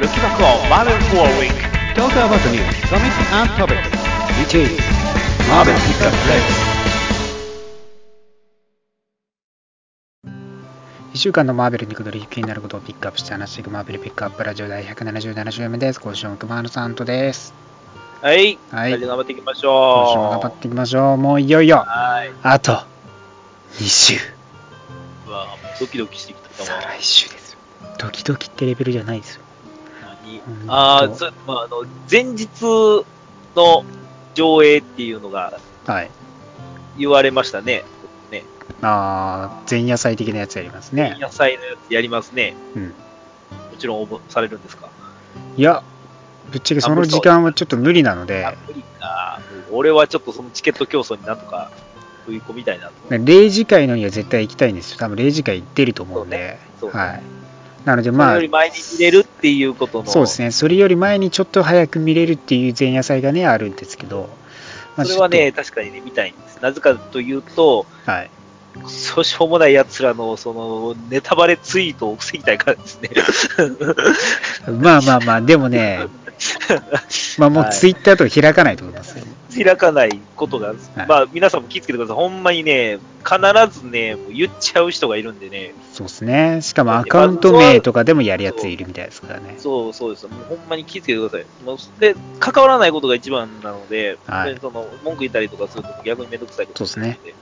Looking back on Marvel for a week. Talk about the news, comics and topics. Which is Marvel Pickup Play. 1週間のマーベルにくり気になることをピックアップして話していくマーベルピックアップラジオ第177週目です。今週も熊野さんとです。はい。はい頑張っていきまし今週もょう。頑張っていきましょう。もういよいよ、はい。あと2週。うわドキドキしてきた再か来週ですよ。ドキドキってレベルじゃないですよ。何ほんとああ、そまあ、あの、前日の上映っていうのがはい。言われましたね。ね。あー前夜祭的なやつやりますね。野菜のやつやりますね。うん。もちろん応募されるんですか？いや、ぶっちゃけその時間はちょっと無理なのであ、、無理か。俺はちょっとそのチケット競争になんとか食い込みたいなと思う。0時会のには絶対行きたいんですよ。多分0時会行ってると思うんで。そうねそうはい。なのでそまあれより、前に見れるっていうことの。そうですね。それより前にちょっと早く見れるっていう前夜祭がね、あるんですけど、まあそれはね、確かにね、見たいんです。なぜかというと、はい。そうしょうもない奴らの、その、ネタバレツイートを防ぎたいからですね。まあまあまあ、でもね、まあもうはいツイッターとか開かないと思いますよ。開かないことが、はいまあ皆さんも気をつけてください。ほんまにね、必ずね、もう言っちゃう人がいるんでね、そうですね。しかもアカウント名とかでもやるやついるみたいですからね。そうそうです。もうほんまに気をつけてください。もうで、関わらないことが一番なので、はいでその文句言ったりとかすると逆にめんどくさいことそうですねで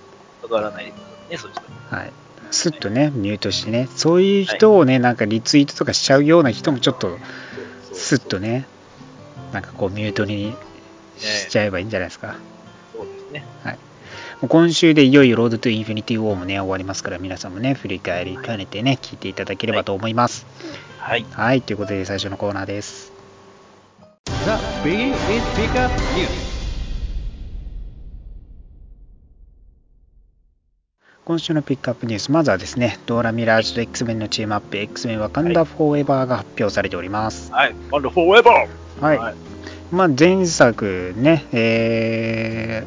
関わらないでくださいね、そういう人はい。スッとね、ミュートしてね、そういう人をね、なんかリツイートとかしちゃうような人もちょっとスッとね、なんかこうミュートにしちゃえばいいんじゃないですか。そうですね。もう今週でいよいよ Road to Infinity War もね、終わりますから、皆さんもね、振り返り兼ねてね、聞いていただければと思います。はい。はい、ということで最初のコーナーです。 This week's Pickup News. 今週のピックアップニュース、まずはですね、ドーラ・ミラージュと X メンのチームアップ、X メンワカンダ・フォーエバーが発表されております。はい。ワカンダフォーエバーはい。はいまあ、前作ね、え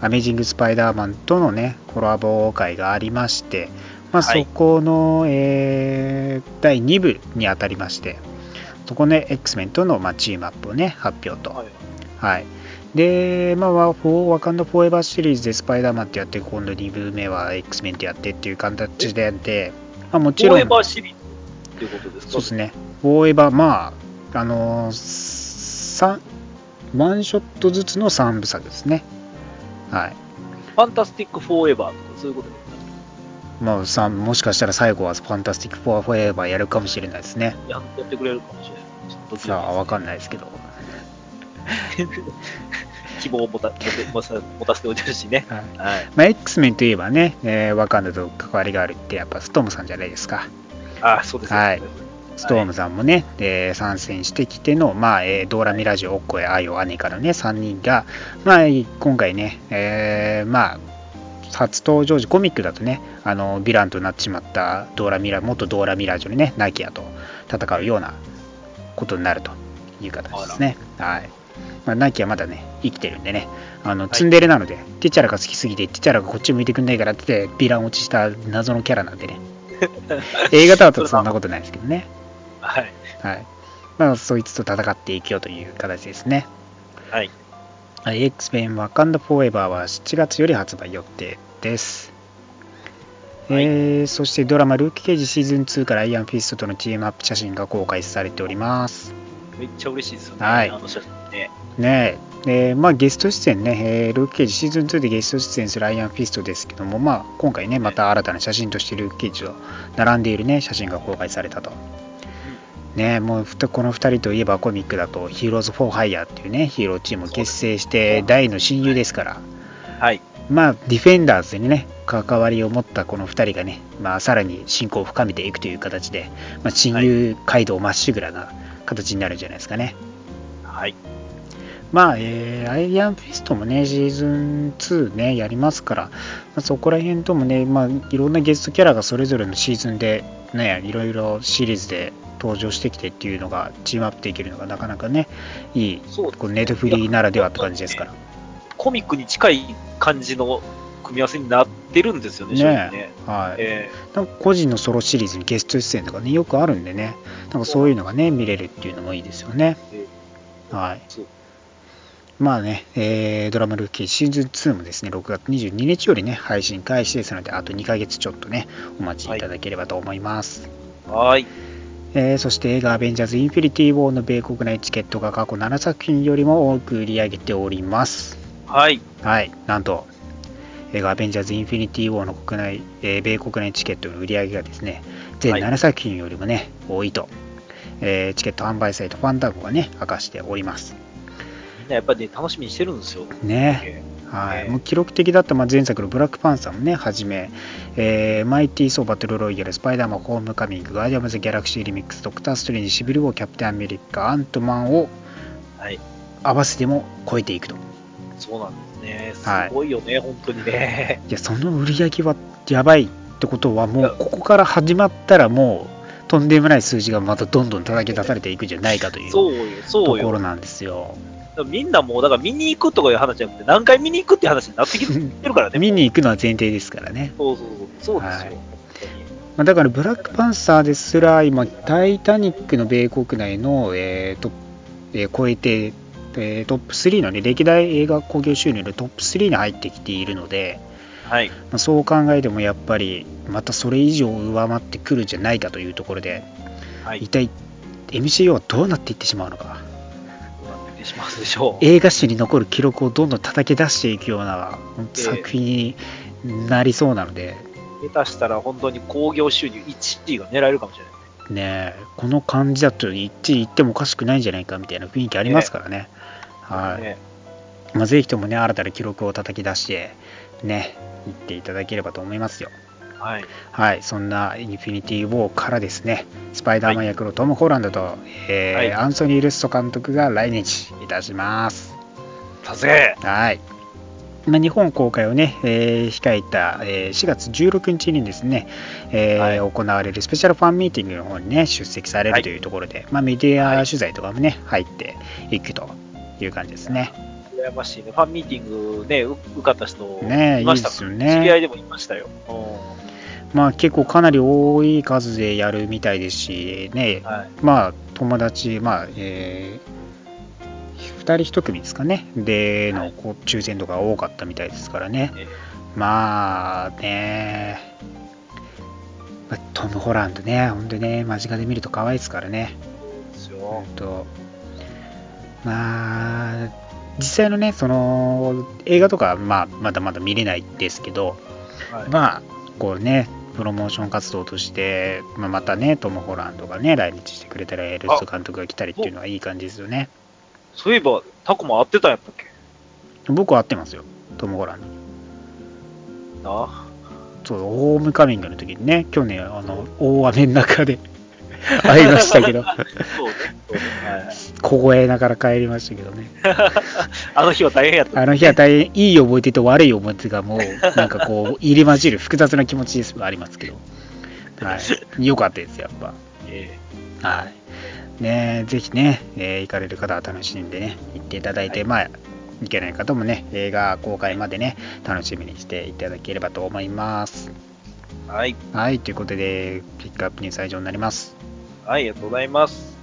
ー、アメージング・スパイダーマンとのね、コラボ会がありまして、まあ、そはいこの、えー第2部にあたりまして、そこね、X メンとの、まあ、チームアップをね、発表と。はい。はい。で、まあ、ワフォーワカンダ・フォーエバーシリーズでスパイダーマンってやって、今度2部目は X メンってやってっていう形でやって、まあ、もちろん、フォーエバーシリーズっていうことですか？そうですね、フォーエバー、まあ、あのー三ワンショットずつの3部作ですね。はい。ファンタスティックフォーエバーとかそういうことですか？まあ、さもしかしたら最後はファンタスティック・フォー・フォーエバーやるかもしれないですね。ややってくれるかもしれない。ちょっとさあ、わかんないですけど。希望を持た持たせておいてるしね。はいはい。まあ、X メンといえばね、えーワカンダと関わりがあるって、やっぱストームさんじゃないですか。あ、そうですね。はいストームさんもね、えー参戦してきての、まあえードーラ・ミラジオ、オッコやアイオ、アネカのね、3人が、まあ、今回ね、えーまあ、初登場時、コミックだとね、あのヴィランとなってしまったドーラミラ元ドーラ・ミラジオのね、ナキアと戦うようなことになるという形ですね。はい。まあ、ナキアまだね、生きてるんでね、あのツンデレなので、ティチャラが好きすぎて、ティチャラがこっち向いてくんないからってヴィラン落ちした謎のキャラなんでね、映画だとそんなことないですけどね。はい。はい。まあ、そいつと戦っていくよという形ですね。はい。はい、X メンワカンダフォーエバーは7月より発売予定です。はいえーそしてドラマルーク・ケイジシーズン2からアイアンフィストとのチームアップ写真が公開されております。めっちゃ嬉しいですよね。はいあの写真ね。ねえ、でまあ、ゲスト出演ね、えールーク・ケイジシーズン2でゲスト出演するアイアンフィストですけども、まあ、今回ね、また新たな写真としてルーク・ケイジと並んでいるね、写真が公開されたと。ねえもうこの2人といえばコミックだとヒーローズ・フォー・ハイヤーっていうね、ヒーローチームを結成して大の親友ですから、はい。まあ、ディフェンダーズにね、関わりを持ったこの2人がね、まあ、さらに親交を深めていくという形で、まあ、親友街道まっしぐらな形になるんじゃないですかね。はい。まあ、えーアイアンフィストもね、シーズン2ね、やりますから、まあ、そこら辺ともね、まあ、いろんなゲストキャラがそれぞれのシーズンで、ね、いろいろシリーズで登場してきてっていうのが、チームアップできるのがなかなかね、いい、こうネットフリーならではって感じですから。コミックに近い感じの組み合わせになってるんですよね、正直ね。はい。えなんか個人のソロシリーズにゲスト出演とかね、よくあるんでね、なんかそういうのがね、見れるっていうのもいいですよね。えはい。まあね、えードラマルーキーシーズン2もですね、6月22日よりね、配信開始ですので、あと2ヶ月ちょっとね、お待ちいただければと思います。はーい。えーそして映画アベンジャーズ・インフィニティ・ウォーの米国内チケットが過去7作品よりも多く売り上げております。はい。はい、なんと、映画アベンジャーズ・インフィニティ・ウォーの国内、えー米国内チケットの売り上げがですね、全はい7作品よりもね、多いと、えーチケット販売サイトファンダムがね、明かしております。みんなやっぱりね、楽しみにしてるんですよ。ね。えはい、ねもう記録的だったまあ前作のブラックパンサーもね、はじめ、えーマイティー・ソー・バトル・ロイヤル、スパイダーマン・ホーム・カミング、ガーディアムズ・ギャラクシー・リミックス、ドクター・ストレンジ、シビル・ウォー、キャプテン・アメリカ、アントマンを。合わせても超えていくと。そうなんですね。はいすごいよね、本当にね。いや、その売り上げはやばいってことは、もうここから始まったら、もうとんでもない数字がまたどんどん叩き出されていくんじゃないかというとそうよ、そうよ。ころなんですよ。みんなもう、だから見に行くとかいう話じゃなくて、何回見に行くって話になってきてるからね。見に行くのは前提ですからね。そうそうそう。そうですよ。はい本まあ、だからブラックパンサーですら今、タイタニックの米国内の、えーとえー超えて、えートップ3の、ね、歴代映画興行収入のトップ3に入ってきているので、はい。まあ、そう考えてもやっぱりまたそれ以上上回ってくるんじゃないかというところで、はい。一体 MCU はどうなっていってしまうのか、しまうでしょう。映画史に残る記録をどんどん叩き出していくような作品になりそうなので。下手したら本当に興行収入1位が狙えるかもしれない。ねえこの感じだと1位いってもおかしくないんじゃないかみたいな雰囲気ありますからね。はいねまあ、ぜひともね、新たな記録を叩き出して、ね、いっていただければと思いますよ。はい。はい、そんなインフィニティ・ウォーからですね、スパイダーマン役のトム・ホランドと、えーはいアンソニー・ルッソ監督が来日いたします。させはい。まあ、日本公開をね、えー控えた、えー4月16日にですね、えーはい行われるスペシャルファンミーティングの方にね、出席されるはいというところで、まあ、メディア取材とかもね、入っていくという感じですね。羨ましいね。ファンミーティングね、う受かった人ねいましたいいですよね知り合いでもいましたよ。うまあ、結構かなり多い数でやるみたいですし、ねん、はい。まあ、友達、まあ、え2人1組ですかね、でのこう抽選とか多かったみたいですからね。えまあね、まあトム・ホランドね、本当にね、間近で見ると可愛いですからね。ですよ本。当まあ、実際のね、その映画とかは、まあ、まだまだ見れないですけど、はい。まあ、こうね、プロモーション活動として、まあ、またね、トム・ホランドがね、来日してくれたり、ルッソ監督が来たりっていうのはいい感じですよね。そういえば、タコも会ってたんやったっけ？僕は会ってますよ、トム・ホランド。なあ。そう、ホームカミングの時にね、去年、あの、大雨の中で会いましたけど、そうね。そうねはい。凍えながら帰りましたけどね。あの日は大変やった。あの日は大変いい思い出と悪い思い出がもう、なんかこう、入り混じる複雑な気持ちですありますけど、はい。よかったです、やっぱ。えはい。ねぜひね、えー行かれる方は楽しんでね、行っていただいて、はいまあ、行けない方もね、映画公開までね、楽しみにしていただければと思います。えはい。はい、ということで、ピックアップニュースは以上になります。はい、ありがとうございます。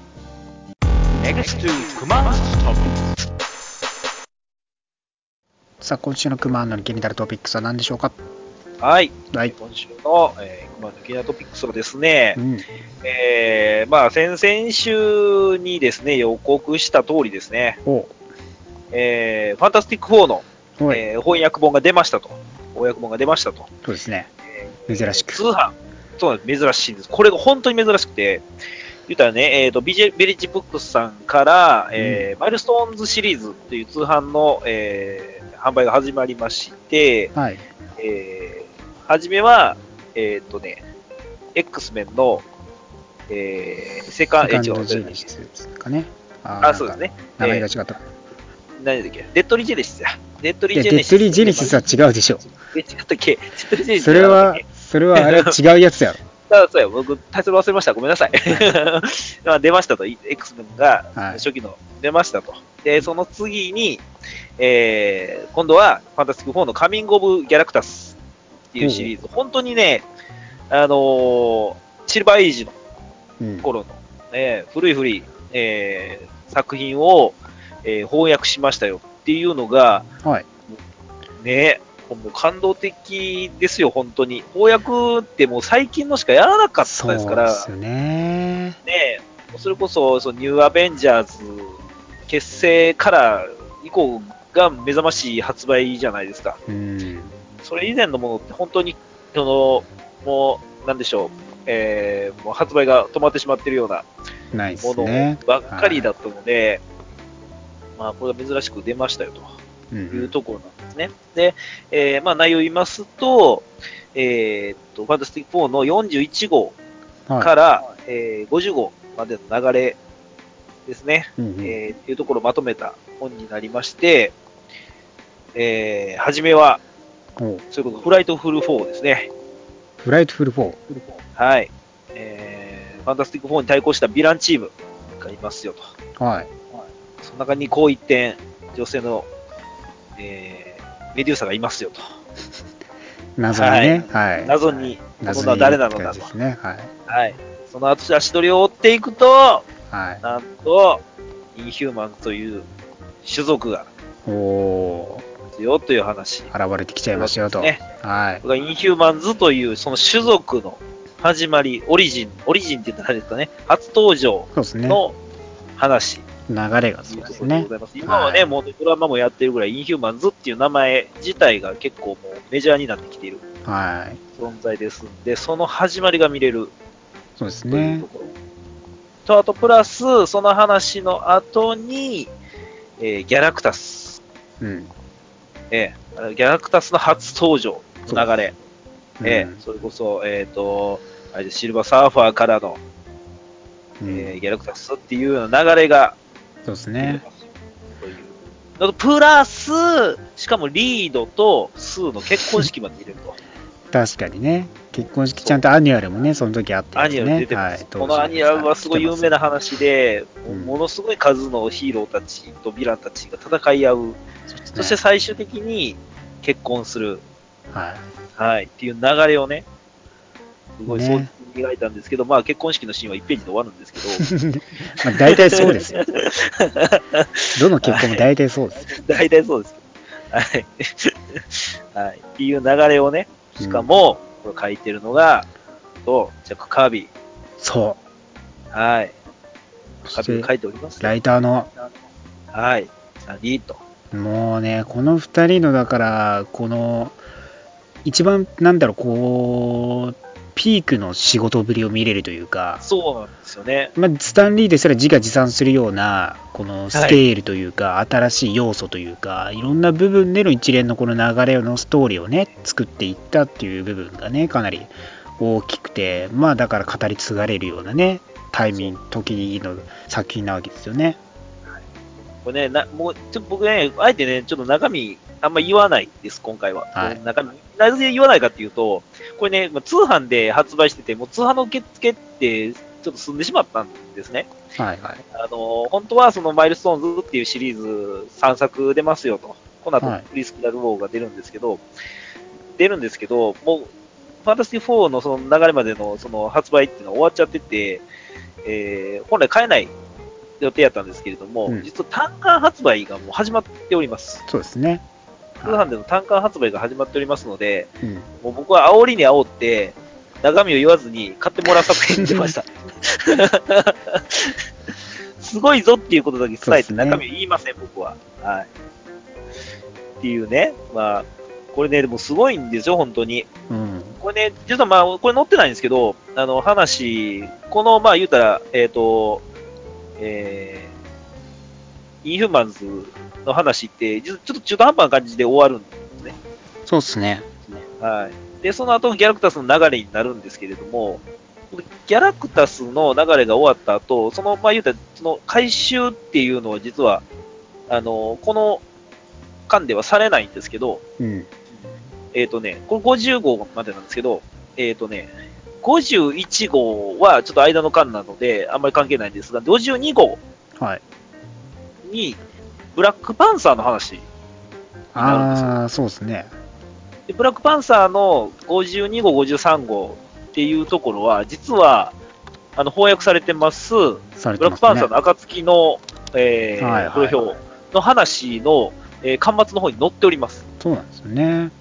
Next to. さあ、今週のクマンの気になるトピックスは何でしょうか？はい。はい。今週の、えー、熊の気になるトピックスはですねう、ん。えー、まあ、先々週にですね、予告した通りですね、おえー、ファンタスティック4の、えー翻訳本が出ましたと。翻訳本が出ましたと。そうですね。えー珍しく通販。そうなんです。珍しいんです。これが本当に珍しくて、言ったらね、えっ、と、ビジェビレッジブックスさんから、えーマイルストーンズシリーズという通販の、えー販売が始まりまして、はい。えー、はじめは、えっ、とね、X メンの、えー、セカンセカンえー違うドジェネシスですかね。ああ、そうです。ね。名前が違った。何だっけ？デッドリジェネシスや。デッドリジェネシス。デッドリージェネシスは違うでしょ。え、違ったっけ？デッドリジェネシスそれは、それはあれは違うやつやろ。あそうや、僕、タイトル忘れました。ごめんなさい。まあ出ましたと、X メンがはい初期の出ましたと。で、その次に、えー、今度は、ファンタスティック4のカミング・オブ・ギャラクタスっていうシリーズ。本当にね、あのーシルバーエイジのうん。頃の、ね、古い古い、えー作品を、えー翻訳しましたよっていうのが、はい。ね、もう感動的ですよ、本当に。翻訳ってもう最近のしかやらなかったそうですから、ですよね。ね、それこそそのニューアベンジャーズ結成から以降が目覚ましい発売じゃないですか。うん。それ以前のものって本当に、その、もう、なんでしょう、えーもう発売が止まってしまってるようなもの。ばっかりだったので、まあ、これが珍しく出ましたよと。うんいうところなんですね。で、えーまあ内容を言いますと、えーっと、ファンタスティック4の41号はいから、えー50号までの流れですね、うんうんえーっていうところをまとめた本になりまして、えー、初めは、おそういうこと、フライトフル4ですね。フライトフル4。はい。えー、ファンタスティック4に対抗したヴィランチームがいますよと。はい。その中にこう一点、女性の、えー、メデューサがいますよと。謎にね。はい。謎に、謎にそんな誰なのだとね。はい。はい。その後足取りを追っていくと、はい。なんと、インヒューマンズという種族がおおよという話。ー、現れてきちゃいましたよと。ねはい。これがインヒューマンズというその種族の始まり、オリジン、オリジンって言ったらあれですかね、初登場そうですね。の話流れがとそいうでですね。今はね、はいもうドラマもやってるぐらい、インヒューマンズっていう名前自体が結構もうメジャーになってきているはい。存在ですんで、その始まりが見れるそうですというねと。ころ。と、あとプラス、その話の後に、えーギャラクタス。うん。えーギャラクタスの初登場の流れ。えうんーそれこそ、えっ、と、あれでシルバーサーファーからの、うんえーギャラクタスっていうような流れがそうですね。ますよという。あとプラス、しかもリードとスーの結婚式まで入れると。確かにね。結婚式ちゃんとアニュアルもね、その時あって、ね。アニュアル出てます。はいこのアニュアルはすごい有名な話で、うんものすごい数のヒーローたちとヴィランたちが戦い合う。そして最終的に結婚する。はい。はい。っていう流れをね、すごいね描いたんですけど、まあ結婚式のシーンは1ページで終わるんですけど、まあ大体そうですよ。どの結婚も大体そうです。大体そうです。はい。はい。っていう流れをね、しかも、これ書いてるのが、と、ジャック・カービそー。はい。う。カービー書いております。ライターの、はい。サリーと。もうね、この2人の、だから、この、一番、なんだろう、こう、ピークの仕事ぶりを見れるというか、そうなんですよね。まあ、スタンリーですら自画自賛するような、このスケールというか、新しい要素というか、いろんな部分での一連のこの流れのストーリーをね、作っていったっていう部分がね、かなり大きくて、まあだから語り継がれるようなね、タイミング、時の作品なわけですよね。これね、なもうちょっと僕ね、あえてね、ちょっと中身、あんま言わないです、今回は。はい中身、なぜ言わないかっていうと、これね、まあ通販で発売してて、もう通販の受付って、ちょっと済んでしまったんですね。はいはい。あの、本当はそのマイルストーンズっていうシリーズ3作出ますよと。この後、はいクリー・スクラル・ウォーが出るんですけど、出るんですけど、もう、ファンタスティック4のその流れまでのその発売っていうのは終わっちゃってて、えー、本来買えない予定やったんですけれども、うん実は単巻発売がもう始まっております。そうですね。通販での単館発売が始まっておりますので、うん、もう僕は煽りに煽って、中身を言わずに買ってもらう作品に出ました。すごいぞっていうことだけ伝えて、中身を言いません、僕は。はい。っていうね、まあ、これね、でもすごいんですよ、本当に。うん、これね、実はまあ、これ載ってないんですけど、あの、話、この、まあ言うたら、えっ、と、えー、インフューマンズの話って、ちょっと中途半端な感じで終わるんですね。そうですね。はい。で、その後ギャラクタスの流れになるんですけれども、ギャラクタスの流れが終わった後、その、まあ言うたら、その回収っていうのは実は、あの、この間ではされないんですけど、うん、えっ、とね、これ50号までなんですけど、えっ、とね、51号はちょっと間の間なので、あんまり関係ないんですが、52号はい。に、ブラックパンサーの話。なるんですよああ、そうですね。でブラックパンサーの52号、53号っていうところは、実は、あの、翻訳されてます、されブラック。パンサーの暁の、えーはいの話の、えー端末の方に載っております。そうなんですよね。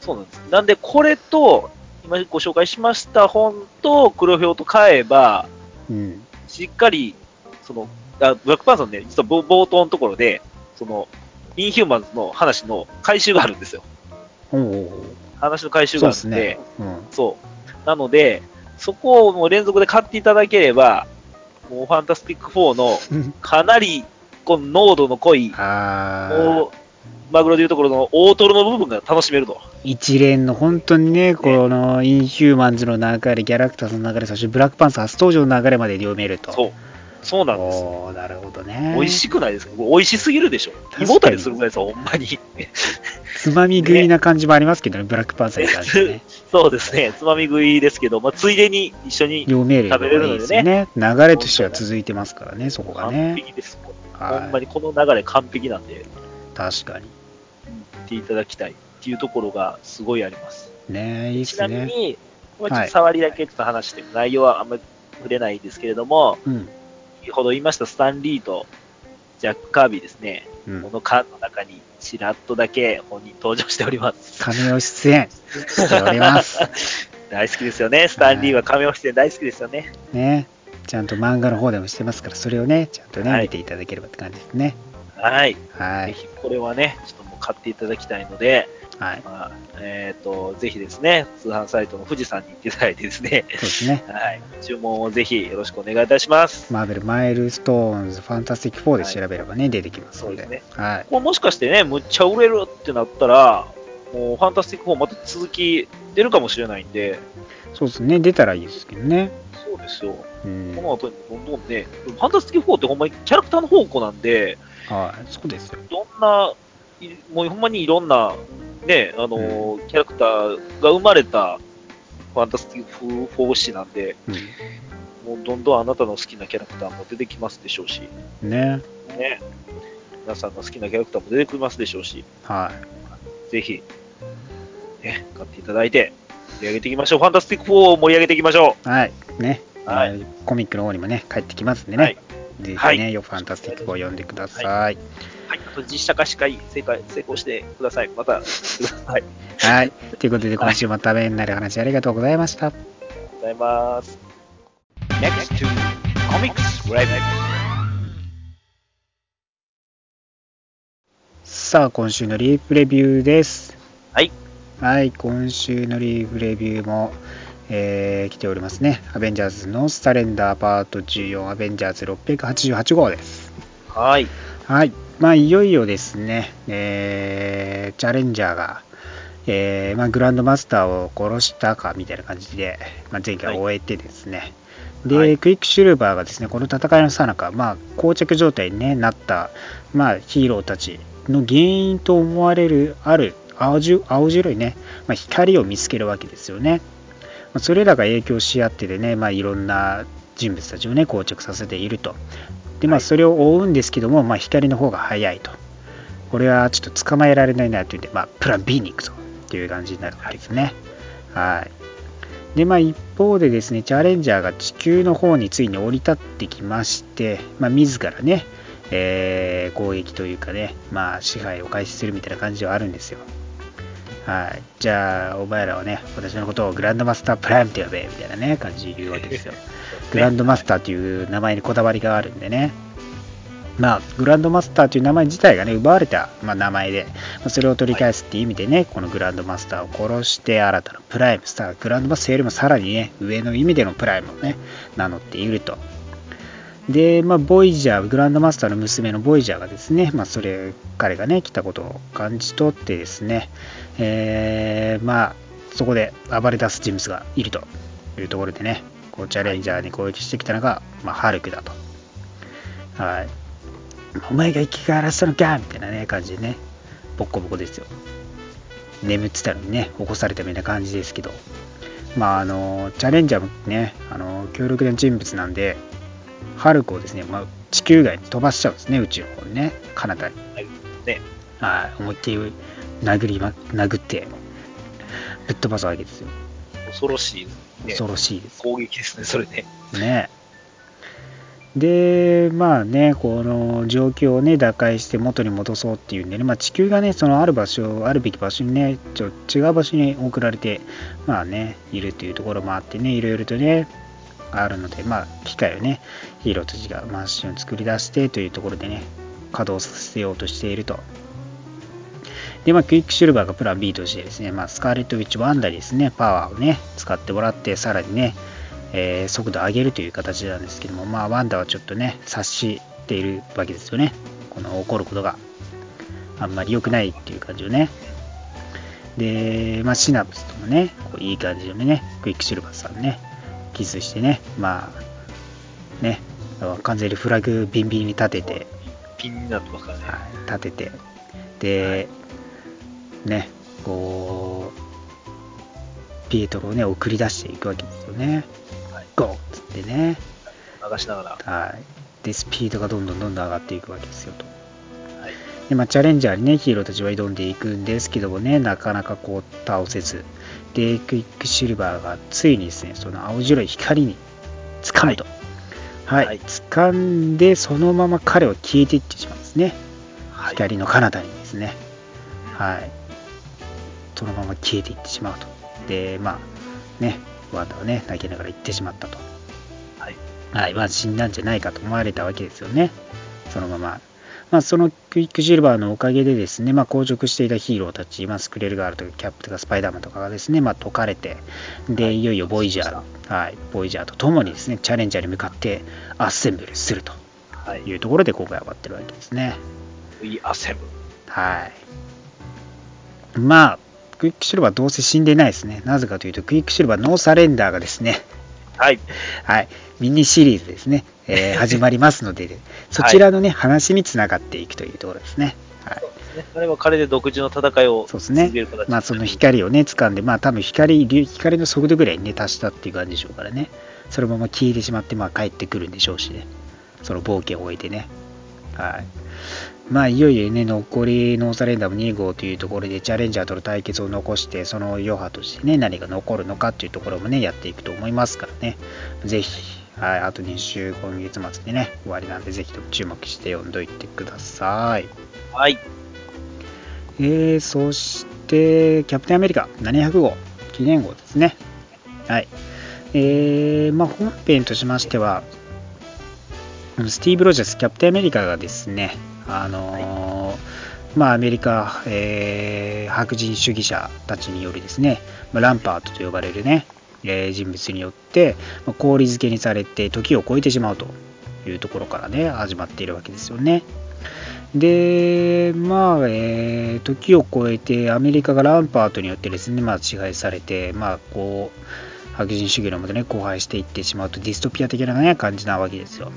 そうなんです。なんで、これと、今ご紹介しました本と黒表と買えば、うん。しっかり、その、あブラックパンサーのね、実は冒冒頭のところで、その、インヒューマンズの話の回収があるんですよ。おお。話の回収があるんで、ね。うん。そう。なので、そこをもう連続で買っていただければ、もうファンタスティック4の かなりこの濃度の濃い、マグロでいうところの大トロの部分が楽しめると。一連の本当にね、このインヒューマンズの流れ、ギャラクタスの流れ、そしてブラックパンサー初登場の流れまで読めると。そう。そうなんです。おーなるほどね。美味しくないですか？美味しすぎるでしょ。胃もたれするぐらいですよ、ほんまに。つまみ食いな感じもありますけどね、ブラックパンサーに関してね。そうですね。つまみ食いですけど、まあ、ついでに一緒に読めるのですよね。流れとしては続いてますからね、そこが完ね。璧です。ほはんまにこの流れ完璧なんで、い。確かに。見ていただきたいっていうところがすごいあります。ねいいっちなみすね。に、まあちょっと触りだけちょっと話して、内容はあんまり触れないですけれども、うん。先ほど言いましたスタンリーとジャック・カービーですね、うんこ。の缶の中にちらっとだけ本人登場しております。亀尾出演しております。大好きですよね。スタンリーは亀尾出演大好きですよね。ね。ちゃんと漫画の方でもしてますから、それをね、ちゃんとね、はい見ていただければって感じですね。はい。はい。ぜひこれはね、ちょっともう買っていただきたいので、はい。まあ、えっ、と、ぜひですね、通販サイトの Fujisan に行っていただいてですね、そうですね。はい。注文をぜひよろしくお願いいたします。マーベル、マイルストーンズ、ファンタスティック4で調べればね、出てきますので。そうですはい。これもしかしてね、むっちゃ売れるってなったら、もうファンタスティック4また続き出るかもしれないんで、そうですね。出たらいいですけどね。そうですよ。うん。この後にどんどんね、ファンタスティック4ってほんまにキャラクターの宝庫なんで、はい。そうですよ。どんな、いもうほんまにいろんな、ね、あのーキャラクターが生まれたファンタスティック4誌なんで、うん。もうどんどんあなたの好きなキャラクターも出てきますでしょうし、ね。ね、皆さんの好きなキャラクターも出てきますでしょうし、はい。ぜひ、ね、買っていただいて、盛り上げていきましょう。ファンタスティック4を盛り上げていきましょはい。ね。はいコミックの方にもね、帰ってきますんでう。ね。はい。ぜひね、はいよファンタスティック4を読んでください。はい。あと実写化司会、正解、成功してください。また、してください。ありはい。ということで、今週もためになる話ありがとうございました。がとうございます。Next to Comics. さあ、今週のリーフレビューです。はい。はい、今週のリーフレビューも、えー来ておりますね。アベンジャーズのスタレンダーパート14、アベンジャーズ688号です。はい。はい。まあ、いよいよですね、えーチャレンジャーが、えーまあ、グランドマスターを殺したかみたいな感じで、まあ、前回終えてですね、で、はいクイックシルバーがですね、この戦いのさなか、まあ、膠着状態に、ね、なった、まあ、ヒーローたちの原因と思われるある青じ青白いね、まあ、光を見つけるわけですよね。まあそれらが影響し合ってでね、まあ、いろんな人物たちをね、膠着させていると。で、まあ、はいそれを追うんですけども、まあ、光の方が速いと。これはちょっと捕まえられないなというんで、まあ、プラン B に行くぞっていう感じになるわけですね。はい。で、まあ、一方でですね、チャレンジャーが地球の方についに降り立ってきまして、まあ、自らね、えー攻撃というかね、まあ、支配を開始するみたいな感じではあるんですよ。はい。じゃあ、お前らはね、私のことをグランドマスタープライムと呼べ、みたいなね、感じで言うわけですよ。グランドマスターという名前にこだわりがあるんでね。まあ、グランドマスターという名前自体がね、奪われた、まあ、名前で、まあそれを取り返すっていう意味でね、このグランドマスターを殺して新たなプライムスター、グランドマスターよりもさらにね、上の意味でのプライムをね、名乗っていると。で、まあ、ボイジャー、グランドマスターの娘のボイジャーがですね、まあ、それ、彼がね、来たことを感じ取ってですね、えーまあ、そこで暴れ出す人物がいるというところでね、こうチャレンジャーに攻撃してきたのが、まあ、ハルクだと。はい。お前が生き返らせたのかみたいなね、感じでね、ボッコボコですよ。眠ってたのにね、起こされたみたいな感じですけど。まあ、あのチャレンジャーもね、あの強力な人物なんで、ハルクをですね、まあ、地球外に飛ばしちゃうんですね、宇宙の方にね、彼方に。ね。はい、思いっきり殴り、ま、殴って、ぶっ飛ばすわけですよ。恐ろしい、ね、恐ろしいです。攻撃ですね、それね。ね。で、まあね、この状況をね、打開して元に戻そうっていうんでね、まあ、地球がね、そのある場所、あるべき場所にね、ちょ違う場所に送られて、まあね、いるというところもあってね、いろいろとね、あるので、まあ、機械をね、ヒーローたちがマンションを作り出してというところでね、稼働させようとしていると。で、まあ、クイックシルバーがプラン B としてですね、まあ、スカーレット・ウィッチ・ワンダにですね、パワーをね、使ってもらって、さらにね、えー速度を上げるという形なんですけども、まあ、ワンダはちょっとね、察しているわけですよね。この起こることがあんまり良くないっていう感じをね。で、まあ、シナプスともね、こういい感じのね、クイックシルバーさんね、キスしてね、まあ、ね、完全にフラグビンビンに立てて、ピンになってますからね。はい、立てて、で、ね、こう、ピエトロをね、送り出していくわけですよね。はいゴーっつってね。流しながら。はい。で、スピードがどんどんどんどん上がっていくわけですよと。はい。で、まあ、チャレンジャーにね、ヒーローたちは挑んでいくんですけどもね、なかなかこう、倒せず。で、クイックシルバーがついにですね、その青白い光に掴むと。はい。はい掴んで、そのまま彼は消えていってしまうんですね。はい。光の彼方にですね。はい。そのまま消えていってしまうと。で、まあ、ね、ワンダはね、泣きながら行ってしまったと。はい。はい、まあ死んだんじゃないかと思われたわけですよね。そのまま。まあ、そのクイックシルバーのおかげでですね、まあ、硬直していたヒーローたち、まあ、スクレルガールとかキャップとかスパイダーマンとかがですね、まあ、解かれて、で、いよいよボイジャー、はい、ボイジャーと共にですね、チャレンジャーに向かってアッセンブルするとはい。いうところで今回は終わってるわけですね。We assemble. はい。まあ、クイックシルバーどうせ死んでないですね。なぜかというと、クイックシルバーノーサレンダーがですね、はい。はい、ミニシリーズですね、えー 始まりますので、そちらのね、話につながっていくというところですね。はいね。彼は彼で独自の戦いをそうですね続ける形。まあ、その光をね、掴んで、まあ、多分光、流光の速度ぐらいにね、達したっていう感じでしょうからね、そのまま消えてしまって、まあ、帰ってくるんでしょうしね、その冒険を終えてね。はい。まあ、いよいよね、残りノーサレンダー2号というところで、チャレンジャーとの対決を残して、その余波としてね、何が残るのかっていうところもね、やっていくと思いますからね、ぜひ、はい、あと2週、今月末でね、終わりなんで、ぜひとも注目して読んどいてください。はい。えー、そして、キャプテンアメリカ700号、記念号ですね。はい。えー、まあ、本編としましては、スティーブ・ロジャース、キャプテンアメリカがですね、あのーまあ、アメリカ、えー白人主義者たちによるですね、まあランパートと呼ばれるね、えー人物によって、まあ氷漬けにされて時を超えてしまうというところからね、始まっているわけですよね。で、まあ、えー時を超えてアメリカがランパートによってですね、まあ、支配されて、まあ、こう、白人主義のもとね、荒廃していってしまうとディストピア的な、ね、感じなわけですよ。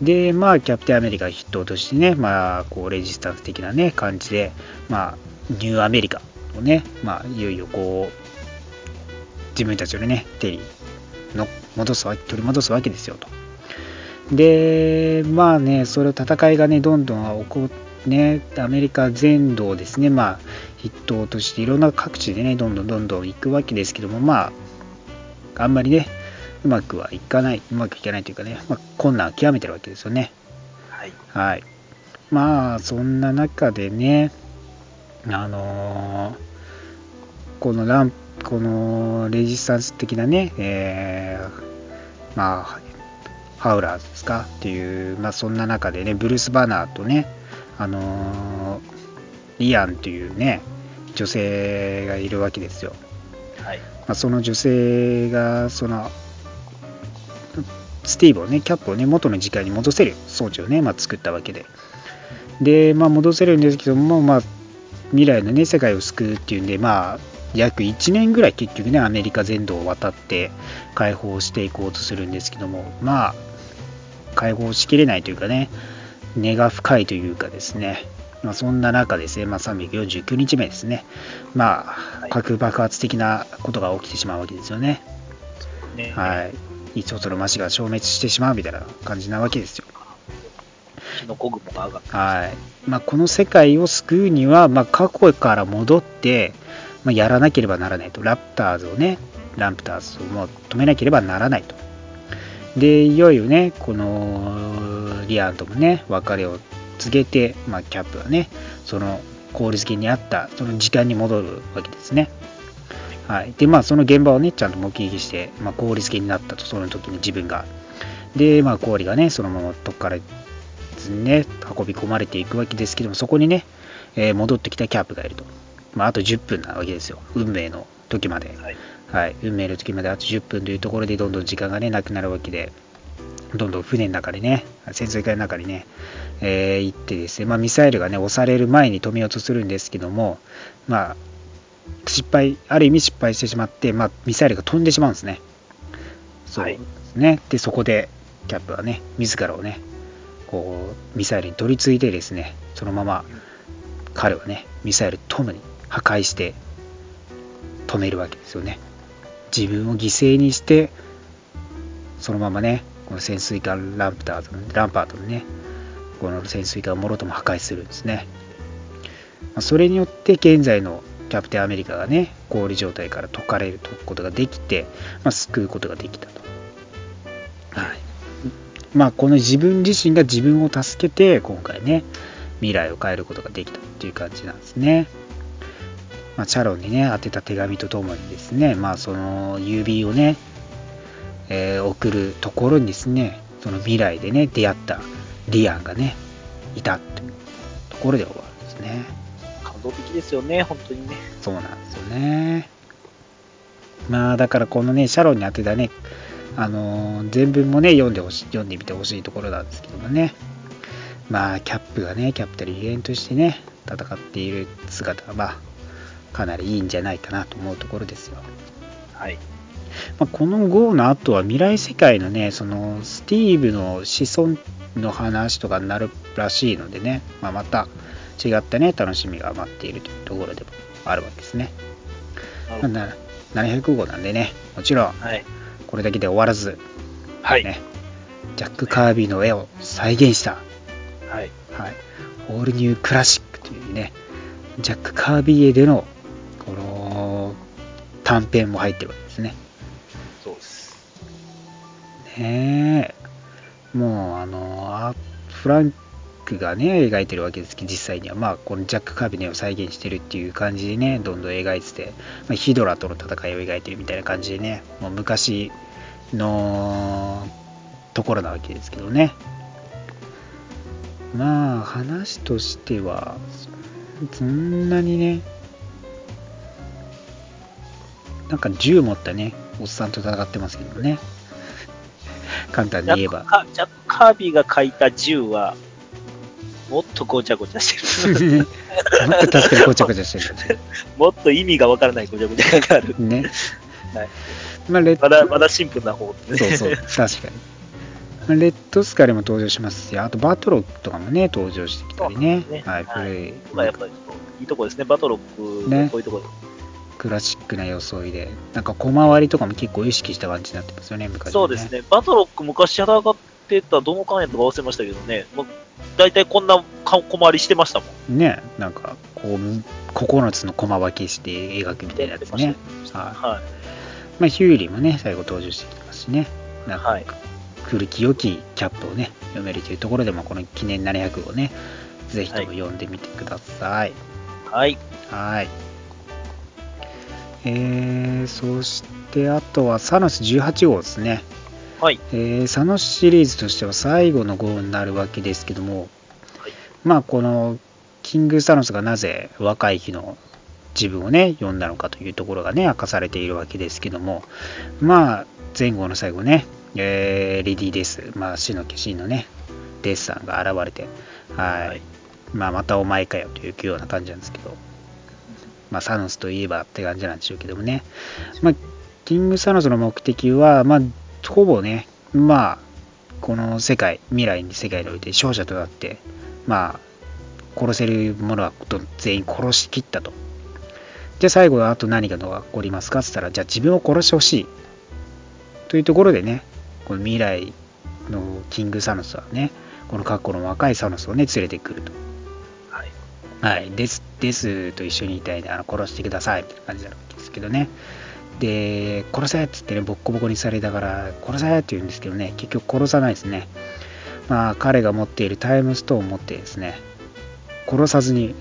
で、まあ、キャプテンアメリカ筆頭としてね、まあ、こう、レジスタンス的なね、感じで、まあ、ニューアメリカをね、まあ、いよいよこう、自分たちのね、手にの戻すわ取り戻すわけですよと。で、まあね、それを戦いがね、どんどん起こね、アメリカ全土をですね、まあ、筆頭としていろんな各地でね、どんどんどんどん行くわけですけども、まあ、あんまりね、うまくはいかない、うまくいかないというかね、まあ、困難を極めてるわけですよね。はい。はい。まあ、そんな中でね、あのーこのラン、このレジスタンス的なね、えーまあ、ハウラーズですかっていう、まあ、そんな中でね、ブルース・バナーとね、あのーリアンというね、女性がいるわけですよ。はい。まあ、その女性がそのスティーブをねキャップをね元の時間に戻せる装置をね、まあ、作ったわけでで、まあ、戻せるんですけども、まあ、未来のね世界を救うっていうんでまあ約1年ぐらい結局ねアメリカ全土を渡って解放していこうとするんですけどもまあ解放しきれないというかね根が深いというかですねまあ、そんな中ですね、まあ、349日目ですね、まあ、核爆発的なことが起きてしまうわけですよね。ねはい。一つの町が消滅してしまうみたいな感じなわけですよ。はい。まあ、この世界を救うには、まあ、過去から戻って、まあ、やらなければならないと。ラプターズをね、ランプターズをもう止めなければならないと。で、いよいよね、このリアンともね、別れを告げて、まあ、キャップはね、その氷漬けにあった、その時間に戻るわけですね。はい。で、まあ、その現場をね、ちゃんと目撃して、まあ、氷漬けになったと、その時に自分が。で、まあ、氷がね、そのままどっからにね、運び込まれていくわけですけども、そこにね、えー戻ってきたキャップがいると。まあ、あと10分なわけですよ。運命の時まで。はい。はい。運命の時まであと10分というところで、どんどん時間がね、なくなるわけで、どんどん船の中にね、潜水艦の中にね、えー行ってですね、まあ、ミサイルがね、押される前に止めようとするんですけども、まあ、失敗、ある意味失敗してしまって、まあ、ミサイルが飛んでしまうんですね。そうはいですね。で、そこで、キャップはね、自らをね、こう、ミサイルに取り付いてですね、そのまま、彼はね、ミサイルともに破壊して、止めるわけですよね。自分を犠牲にして、そのままね、この潜水艦ランプターズのランパートのね、この潜水艦をもろとも破壊するんですね。まあそれによって現在のキャプテンアメリカがね、氷状態から解かれることができて、まあ、救うことができたと。はい。まあ、この自分自身が自分を助けて、今回ね、未来を変えることができたっていう感じなんですね。まあ、シャロンにね、宛てた手紙とともにですね、まあ、その郵便をね、えー送るところにですね、その未来でね、出会ったリアンがね、いたというところで終わるんですね。感動的ですよね、本当にね。そうなんですよね。まあ、だからこのね、シャロンに宛てたね、あのー全文もね、読んでほしい、読んでみてほしいところなんですけどもね。まあ、キャップがね、キャプテンリエンとしてね、戦っている姿は、まあ、かなりいいんじゃないかなと思うところですよ。はい。まあ、この GO の後は未来世界のね、そのスティーブの子孫の話とかになるらしいのでね、まあ、また違ったね、楽しみが待っているというところでもあるわけですね。なるまあな700号なんでね、もちろん。これだけで終わらず、はい。ね、ジャック・カービィの絵を再現した、はい。はい、オールニュークラシックというね、ジャック・カービィ絵でのこの短編も入ってるわけですね。そうです。ねえもうあのあフランクがね描いてるわけですけど実際には。まあこのジャック・カービネを再現してるっていう感じでねどんどん描いてて、まあ、ヒドラとの戦いを描いてるみたいな感じでねもう昔のところなわけですけどね。まあ話としてはそんなにねなんか銃持ったねおっさんと戦ってますけどね。簡単に言えば。ジャックカービィが描いた銃は、もっとごちゃごちゃしてる。もっと確かにごちゃごちゃしてるもっと意味がわからないごちゃごちゃがある。ね。はいまあ、レッまだ、まだシンプルな方でね。そうそう、確かに。まあレッドスカリも登場しますし、あとバトロックとかもね、登場してきたりね。ねはい、はい古い、まあやっぱりいいとこですね、バトロック、ねこういうところ。クラシックな装いで、なんか小回りとかも結構意識した感じになってますよね、昔、そうです。ね、バトロック昔戦ってたどの間やったか忘れましたけどね、大体こんなか小回りしてましたもん。ね、なんか、こう、9つの駒分けして描くみたいなやつね。はいはまあ、ヒューリーもね、最後登場してきますしね。なんか、はい古き良きキャップをね、読めるというところでも、この記念700をね、ぜひとも読んでみてください。い。はい。はい。えー、そして、あとはサノス18号ですね。はい。えーサノスシリーズとしては最後の号になるわけですけども、はい。まあ、このキングサノスがなぜ若い日の自分をね、読んだのかというところがね、明かされているわけですけども、まあ、前後の最後ね、えーレディーデス、まあ、死の化身のね、デスさんが現れて、はい、はい。まあ、またお前かよというような感じなんですけど、まあ、サノスといえばって感じなんでしょうけどもね、まあ、キングサノスの目的は、まあ、ほぼね、まあ、この世界、未来に世界において勝者となって、まあ、殺せる者は全員殺しきったと。じゃあ最後はあと何が起こりますか？って言ったら、じゃあ自分を殺してほしい。というところでね、この未来のキングサノスはね、この過去の若いサノスをね、連れてくると。はい。はい、です、ですと一緒にいたいで、あの殺してくださいみたいな感じになるわけですけどね。で、殺せっつってね、ボッコボコにされたから、殺せって言うんですけどね、結局殺さないですね。まあ、彼が持っているタイムストーンを持ってですね、殺さずに、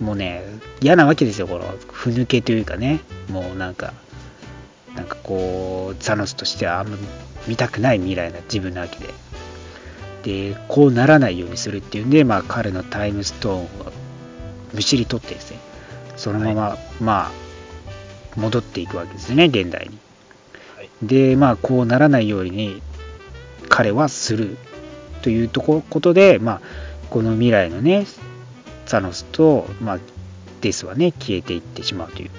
もうね、嫌なわけですよ、この、ふぬけというかね、もうなんか、なんかこう、ザノスとしてはあんま見たくない未来な自分なわけで。で、こうならないようにするっていうんで、まあ、彼のタイムストーンをむしり取ってですね、そのまま、まあ、戻っていくわけですね、現代に。はいで、まあ、こうならないように彼はするというとこことで、まあ、この未来のね、ザノスと、まあ、デスはね、消えていってしまうという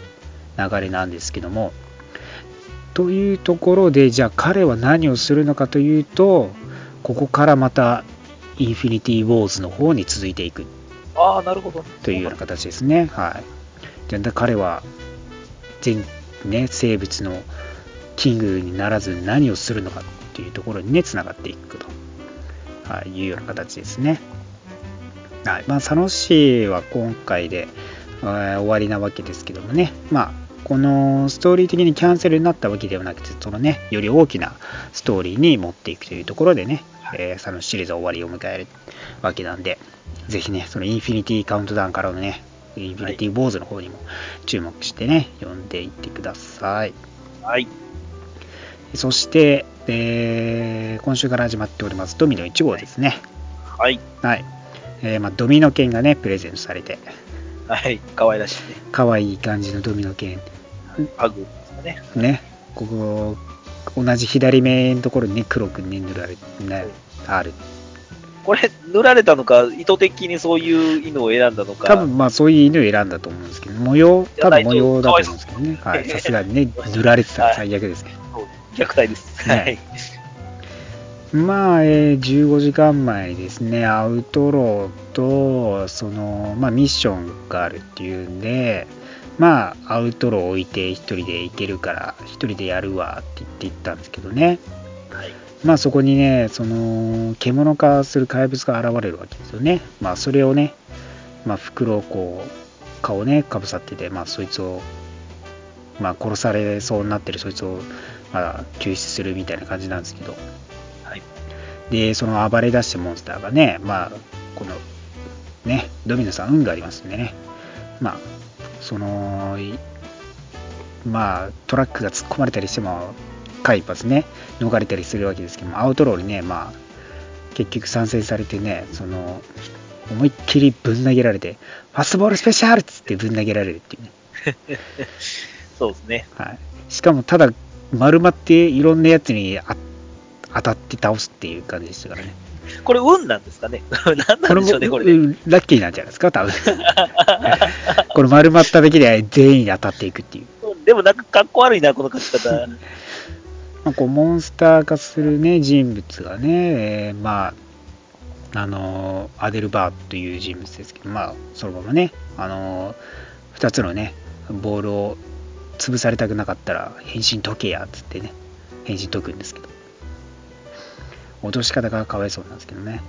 流れなんですけども、というところで、じゃあ彼は何をするのかというと、ここからまた、インフィニティ・ウォーズの方に続いていくああ、なるほど。というような形ですね。はい。じゃあ彼は全、ね、生物のキングにならず何をするのかというところにね、つながっていくと、はい、いうような形ですね。はい。まあ、佐野市は今回で、えー終わりなわけですけどもね、まあ、このストーリー的にキャンセルになったわけではなくて、そのね、より大きなストーリーに持っていくというところでね、えー、佐野シリーズは終わりを迎えるわけなんで、ぜひね、そのインフィニティカウントダウンからのね、インフィニティ坊主の方にも注目してね、読んでいってください。はい。そして、えー今週から始まっております、ドミノ1号ですね。はい。はい。えーまあ、ドミノ券がね、プレゼントされて、はい。可愛らしいね。可愛い感じのドミノ券、パグですかね。ね、ここ、同じ左目のところにね、黒くね、塗られ、ね、ある。これ、塗られたのか、意図的にそういう犬を選んだのか。多分まあそういう犬を選んだと思うんですけど、模様、多分模様だと思うんですけどね。はい、さすがにね、塗られてたら最悪ですね。そう虐待です。ねはい。まあ、えー15時間前にですね、アウトローと、その、まあ、ミッションがあるっていうんで、まあ、アウトロー置いて一人で行けるから、一人でやるわって言って行ったんですけどね。はい。まあそこにね、その獣化する怪物が現れるわけですよね。まあそれをね、まあ袋をこう、顔をね、かぶさってて、まあそいつを、まあ殺されそうになってるそいつを、まあ救出するみたいな感じなんですけど、はい。で、その暴れ出したモンスターがね、まあこの、ね、ドミノさん運がありますんでね、まあ、その、いまあトラックが突っ込まれたりしても、間一髪ね、逃れたりするわけですけども、アウトローにね、まあ、結局参戦されてね、その、思いっきりぶん投げられて、ファストボールスペシャルっつってぶん投げられるっていうね。そうですね。はい。しかも、ただ、丸まっていろんなやつにあ当たって倒すっていう感じでしたからね。これ、運なんですかね？何なんでしょうね、これ。うんラッキーなんじゃないですか、多分。これ丸まっただけで全員に当たっていくっていう。でもなんかかっこ悪いな、この書き方。まあ、こうモンスター化する、ね、人物がね、えーまあ、あのアデルバーという人物ですけど、まあ、そのままね、あの、2つのね、ボールを潰されたくなかったら、変身解けやっつってね、変身解くんですけど、落とし方がかわいそうなんですけどね、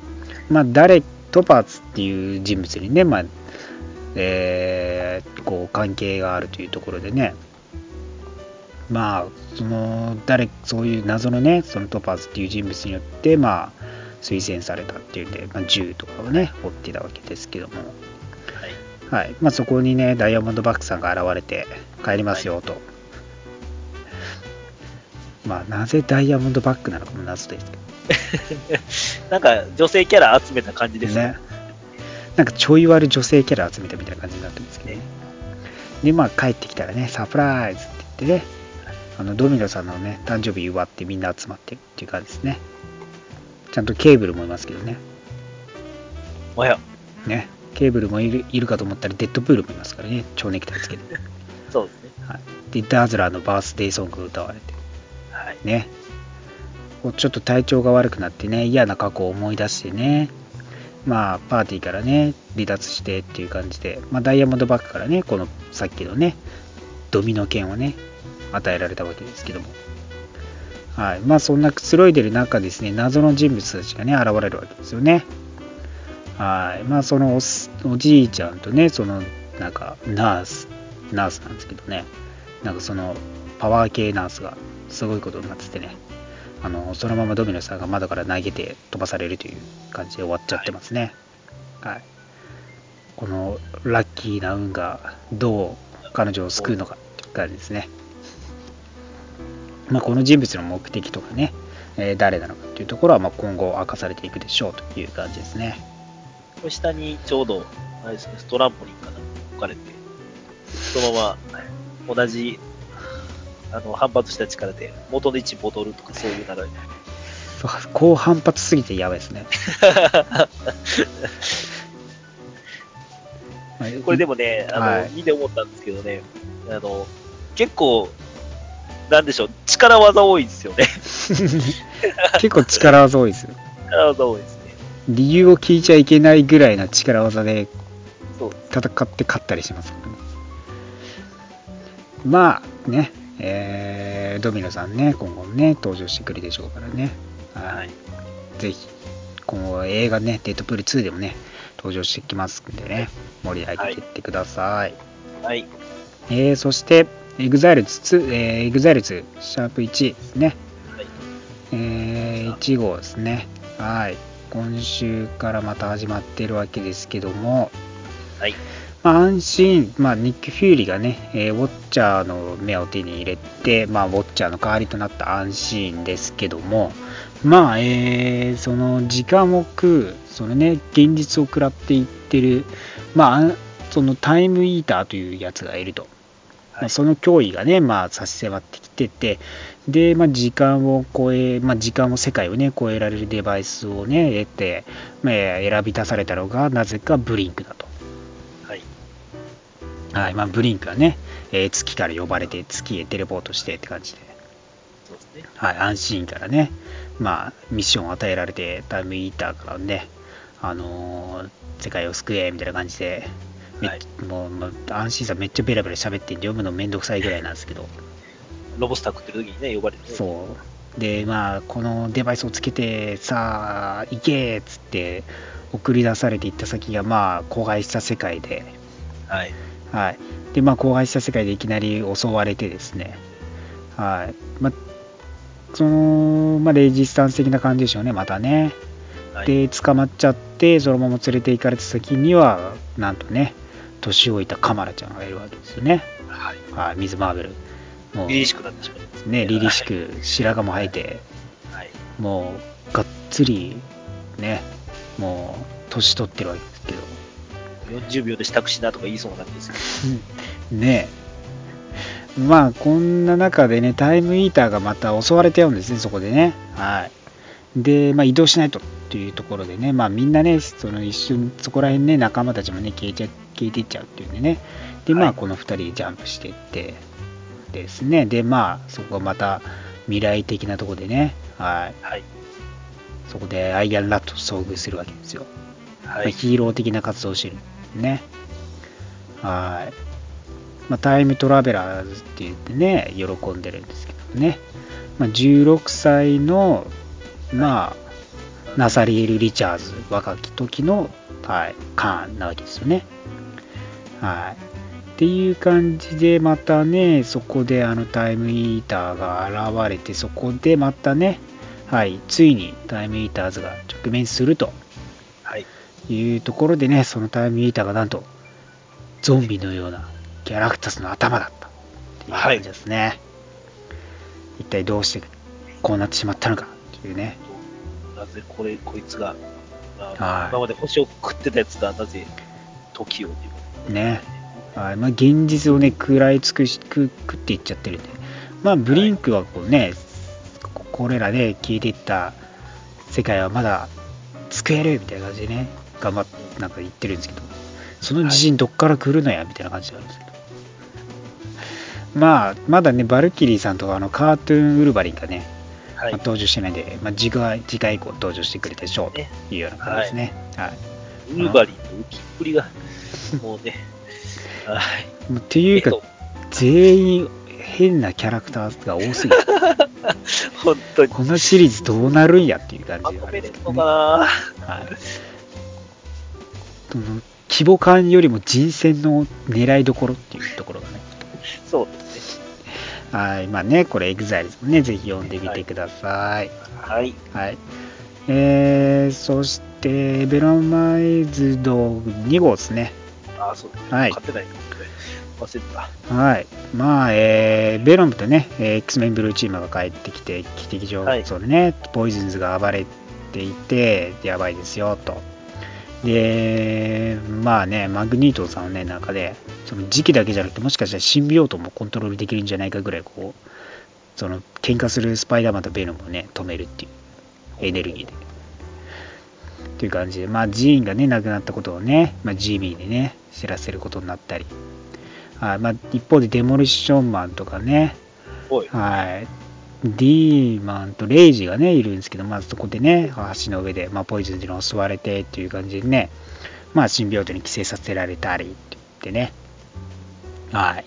まあ、誰、トパーツっていう人物にね、まあえーこう関係があるというところでね、まあ、その誰そういう謎のね、そのトパーズっていう人物によって、まあ、推薦されたっていうんで、まあ、銃とかをね、追ってたわけですけども、はい。まあ、そこにね、ダイヤモンドバックさんが現れて、帰りますよと。まあ、なぜダイヤモンドバックなのかも謎ですけ なんか、女性キャラ集めた感じですどね。なんかちょい悪女性キャラ集めたみたいな感じになってるんですけどね。で、まあ帰ってきたらね、サプライズって言ってね、あのドミノさんのね、誕生日祝ってみんな集まってるっていう感じですね。ちゃんとケーブルもいますけどね。おや、ね、ケーブルもいるいるかと思ったらデッドプールもいますからね、蝶ネクタイつけて。そうですね。はい、で、ダーズラーのバースデーソングが歌われて、はい。ね。ちょっと体調が悪くなってね、嫌な過去を思い出してね。まあ、パーティーからね、離脱してっていう感じで、まあ、ダイヤモンドバックからね、このさっきのね、ドミノ剣をね、与えられたわけですけども。はい。まあ、そんなくつろいでる中ですね、謎の人物たちがね、現れるわけですよね。はい。まあ、そのおじいちゃんとね、その、なんか、ナース、ナースなんですけどね、なんかその、パワー系ナースがすごいことになっててね、あのそのままドミノさんが窓から投げて飛ばされるという感じで終わっちゃってますね。はい、はい、このラッキーな運がどう彼女を救うのかという感じですね。まあ、この人物の目的とかね、えー、誰なのかというところはま今後明かされていくでしょうという感じですね。下にちょうど、あれですね、ストランポリンかな置かれて、そのまま同じあの反発した力で元の位置戻るとかそういう流れ。そう高反発すぎてやばいですね。これでもね、あの、はい、見て思ったんですけどね、あの、結構、なんでしょう、力技多いですよね。結構力技多いですよ。力技多いですね。理由を聞いちゃいけないぐらいな力技で戦って勝ったりしますからね。まあね、えー、ドミノさんね、今後ね、登場してくるでしょうからね。はい。ぜひ、今後映画ね、デッドプール2でもね、登場してきますんでね、盛り上げていってください。はい。えー、そして、EXILE2、えー、EXILE2、シャープ1ですね。はい。えー、1号ですね。はい。今週からまた始まってるわけですけども、はい。まあ、安心、まあ、ニック・フューリーがね、えー、ウォッチャーの目を手に入れて、まあ、ウォッチャーの代わりとなった安心ですけども、まあ、えー、その時間を食う、そのね、現実を食らっていってる、まあ、そのタイムイーターというやつがいると。はい、まあ、その脅威がね、まあ、差し迫ってきてて、で、まあ、時間を超え、まあ、時間を、世界をね、超えられるデバイスをね、得て、まあ、選び出されたのが、なぜかブリンクだと。はい。まあ、ブリンクはね、えー、月から呼ばれて月へテレポートしてって感じで、そうですね。はい、安心からね、まあ、ミッションを与えられてタイムイーターからね、あのー、世界を救えみたいな感じで、はい、もう、まあ、安心さんめっちゃベラベラ喋って読むのめんどくさいぐらいなんですけど。ロボスター食ってる時にね呼ばれて、ね、そうでまあこのデバイスをつけてさあ行けっつって送り出されていった先がまあ荒廃した世界で、はい、はい。で、まあ、荒廃した世界でいきなり襲われてですね、はい。まあ、その、まあ、レジスタンス的な感じでしょうね、またね。はい、で、捕まっちゃって、そのまま連れて行かれた先には、なんとね、年老いたカマラちゃんがいるわけですよね。はい。はい、水マーベル。もう、凛々しくなってしまいますね。凛々しく、白髪も生えて、はい、もう、がっつり、ね、もう、年取ってるわけですけど、40秒で支度しなとか言いそうなんですけど。ねえ。まあ、こんな中でね、タイムイーターがまた襲われてゃうんですね、そこでね。はい。で、まあ、移動しないとっていうところでね、まあ、みんなね、その一瞬、そこら辺ね、仲間たちもね、消えちゃ消えていっちゃうっていうんでね。で、まあ、この2人でジャンプしていって、ですね。で、まあ、そこがまた未来的なところでね、はい。はい、そこでアイアンラットと遭遇するわけですよ。はい、まあ、ヒーロー的な活動をしてるね。はい。まあ、タイムトラベラーズって言ってね、喜んでるんですけどね。まあ、16歳の、まあ、ナサリエル・リチャーズ、若き時の、はい、カーンなわけですよね。はい。っていう感じで、またね、そこであのタイムイーターが現れて、そこでまたね、はい、ついにタイムイーターズが直面すると。はい。いうところでね、そのタイムイーターがなんと、ゾンビのようなギャラクタスの頭だったっていう感じですね。はい、一体どうしてこうなってしまったのかというね。なぜこれ、こいつが、まあ、今まで星を食ってたやつがなぜ時をね。はい。まあ、現実をね、食らい尽くし食っていっちゃってるんで、まあ、ブリンクはこうね、はい、これらで消えていった世界はまだ救えるみたいな感じでね、頑張ってなんか言ってるんですけど、その自信どっから来るのやみたいな感じなんですけど。まあ、まだね、バルキリーさんとあのカートゥーンウルヴァリンがね、はい、まあ、登場してないんで、まあ、次回次回以降登場してくれたでしょうというような感じですね。はい、はいウルヴァリンの浮きっぷりが、もうね、はい。っていうかえっと、全員変なキャラクターが多すぎて、本当に。このシリーズどうなるんやっていう感まじがあるんですけどかね。なはい。その規模感よりも人選の狙いどころっていうところがね。そうですね。はい。まあね、これエグザイルもね、ぜひ読んでみてください。はい。はい。えー、そして、ヴェノマイズド2号ですね。あ、そうです。はい買ってない忘れてた。はい。まあ、えー、ベロムとね、えー X メンブルーチームが帰ってきて、汽笛場はいそうでね、ポイズンズが暴れていて、やばいですよ、と。で、まあね、マグニートさんのね、中で、その時期だけじゃなくて、もしかしたらシンビオートもコントロールできるんじゃないかぐらい、こう、その、喧嘩するスパイダーマンとベノムをね、止めるっていう、エネルギーで。っていう感じで、まあ、ジーンがね、亡くなったことをね、まあ、ジミーにね、知らせることになったり、はいまあ、一方でデモリッションマンとかね。はい、ディーマンとレイジがね、いるんですけど、まあ、そこでね、橋の上で、まあ、ポイズンズに襲われてっていう感じでね、まあ、シンビオートに寄生させられたりって言ってね、はい。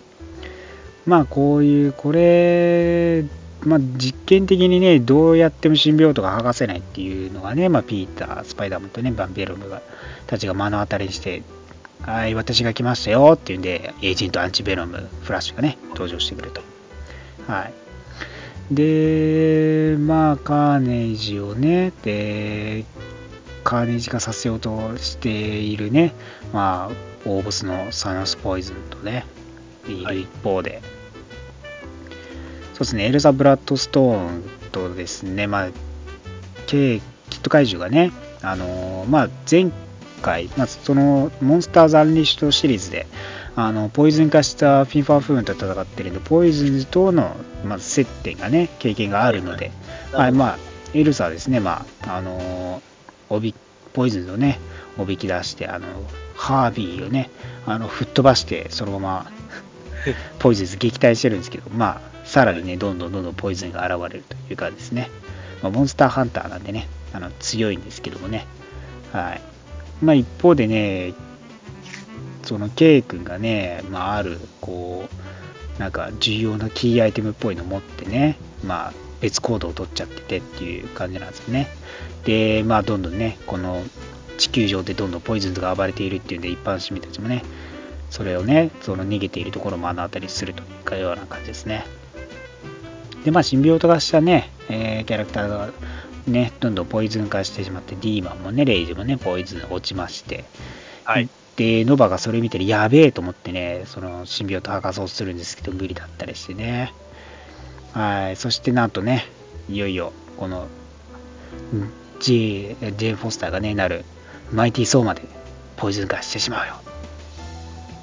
まあ、こういう、これ、まあ、実験的にね、どうやってもシンビオートが剥がせないっていうのがね、まあ、ピーター、スパイダーマンとね、バンベロムがたちが目の当たりにして、はい、私が来ましたよっていうんで、エージェントアンチベノム、フラッシュがね、登場してくると。はい。で、まあ、カーネージをね、で、カーネージ化させようとしているね、まあ、大ボスのサノスポイズンとね、いる一方で、そうですね、エルザ・ブラッドストーンとですね、まあ、K キット怪獣がね、あのまあ、前回、まあ、そのモンスターズ・アンリッシュドシリーズで、あのポイズン化したフィンファーフーンと戦ってるんで、ポイズンとの、まあ、接点がね、経験があるので、はい、まあ、エルサはですね、まあ、あのおびポイズンをね、おびき出して、あのハービーをね、あの吹っ飛ばして、そのまま ポイズンズ撃退してるんですけど、まあ、さらにね、どんどんどんどんポイズンが現れるというかですね、まあ、モンスターハンターなんでね、あの強いんですけどもね、はい。まあ、一方でね、その K 君がね、まあ、ある、こう、なんか重要なキーアイテムっぽいの持ってね、まあ、別行動を取っちゃっててっていう感じなんですよね。で、まあ、どんどんね、この地球上でどんどんポイズンズが暴れているっていうんで、一般市民たちもね、それをね、その逃げているところを目の当たりするというかような感じですね。で、まあ、シンビオート化したね、えーキャラクターがね、どんどんポイズン化してしまって、ディーマンもね、レイジもね、ポイズン落ちまして、はい。で、ノバがそれ見てるやべえと思ってね、そのシンビオート剥がそうとするんですけど、無理だったりしてね。はい、そしてなんとね、いよいよ、この、ん J、ジェーン・フォスターがね、なる、マイティー・ソーまでポイズン化してしまうよ。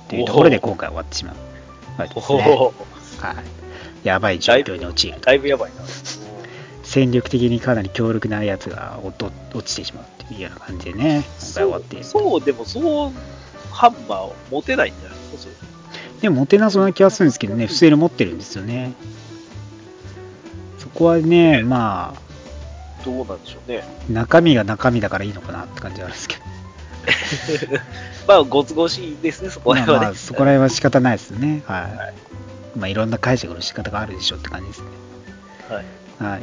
というところで今回終わってしまう。わけですね。はい。やばい状況に陥ると。だいぶやばいな。戦力的にかなり強力なやつが落ちてしまうっていうような感じでね、今回終わってそうでもそう、ハンマーを持てないんじゃないですか、それ。でも持てなそうな気はするんですけどね、不正で持ってるんですよね。そこはね、まあ、どうなんでしょうね。中身が中身だからいいのかなって感じはあるんですけど、まあ、ご都合しいですね、そこらまあ辺はね。まあ、そこら辺は仕方ないですね。はい。はいまあ、いろんな解釈の仕方があるでしょうって感じですね。はい。はい。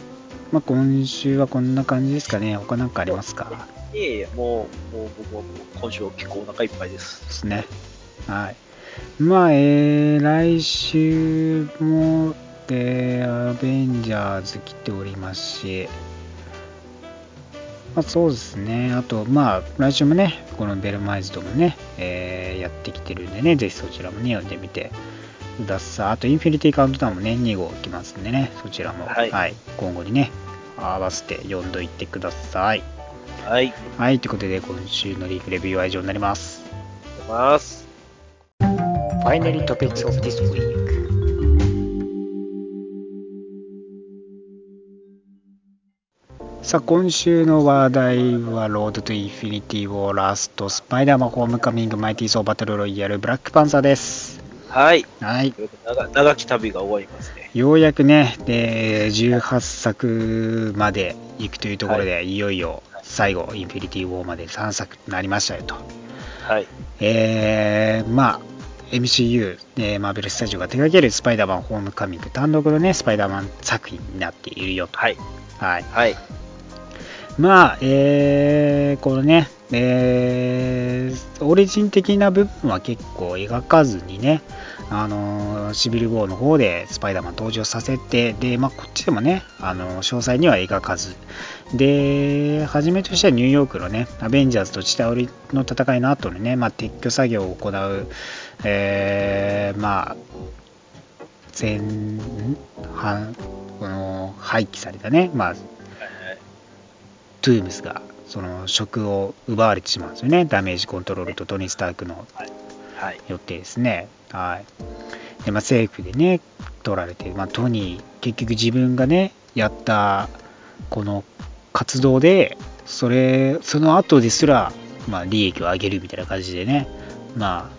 まあ、今週はこんな感じですかね。他なんかありますか？いえいえ、もう、もう僕はもう今週は結構お腹いっぱいです。ですね。はい。まあ、えー、来週も、えー、アベンジャーズ来ておりますし、まあ、そうですね。あと、まあ、来週もね、このベルマイズドもね、えーやってきてるんでね、ぜひそちらもね、読んでみてください。あと、インフィニティカウントダウンもね、2号来ますんでね、そちらも、はい今後にね、合わせて読んどいてください。はい。はい、ということで、今週のリーフレビューは以上になります。ありがとうございます。Finally topics of this week. さあ今週の話題はロードトゥインフィニティウォーラストスパイダーマンホームカミングマイティーソーバトルロイヤルブラックパンサーですはい。はい長長き旅が終わりますね。ようやくねで18作まで行くというところで、い、よいよ最後、インフィニティ・ウォーまで3作となりましたよと。はい。えー、まあ、MCU、えーマーベル・スタジオが手掛けるスパイダーマン・ホームカミング単独のね、スパイダーマン作品になっているよと。はい。はい。はい。まあ、えー、このね、えー、オリジン的な部分は結構描かずにね、あのーシビル・ウォーの方でスパイダーマン登場させて、で、まあ、こっちでもね、あのー詳細には描かず、で、初めとしてはニューヨークのね、アベンジャーズと地倒りの戦いの後にね、まあ、撤去作業を行う、えー、まあ、前半、この廃棄されたね、まあ、トゥームスがその職を奪われてしまうんですよね、ダメージコントロールとトニー・スタークのはい。よってですね、はい。でまあ、政府でね、取られて、まあ、トニー、結局自分がね、やったこの活動で、それその後ですら、まあ、利益を上げるみたいな感じでね、ま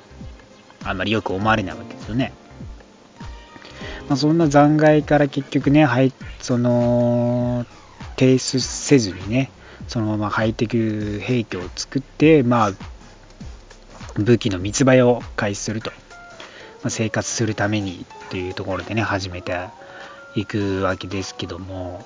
あ、あんまりよく思われないわけですよね。まあ、そんな残骸から結局ね、はい、その提出せずにね、そのままハイテク兵器を作って、まあ、武器の密売を開始すると、まあ、生活するためにというところでね、始めていくわけですけども、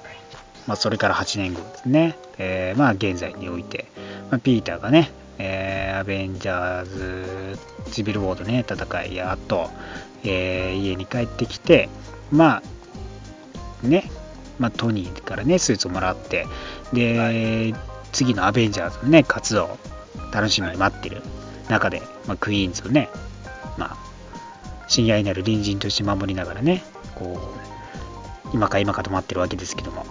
まあ、それから8年後ですね、えーまあ、現在において、まあ、ピーターがね、えーアベンジャーズ、シビル・ウォードね、戦いや後、えー家に帰ってきて、まあ、ね、まあ、トニーからね、スーツをもらって、で、次のアベンジャーズのね、活動、楽しみに待ってる中で、まあ、クイーンズをね、まあ、親愛なる隣人として守りながらね、こう、今か今かと待ってるわけですけども、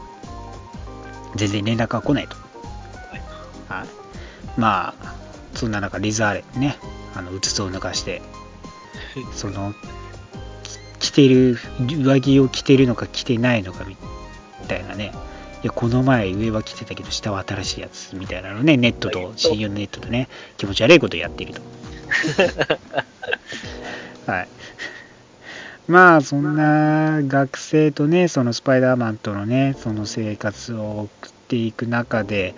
全然連絡が来ないと。はい。まあ、そんな中、リザーレね、あの、うつつを抜かして、その、き着てる、上着を着てるのか着てないのかみたいなね、いや、この前上は着てたけど下は新しいやつみたいなのね、ネットと、親友のネットとね、気持ち悪いことやっていると。はい。まあ、そんな学生とね、そのスパイダーマンとのね、その生活を送っていく中で、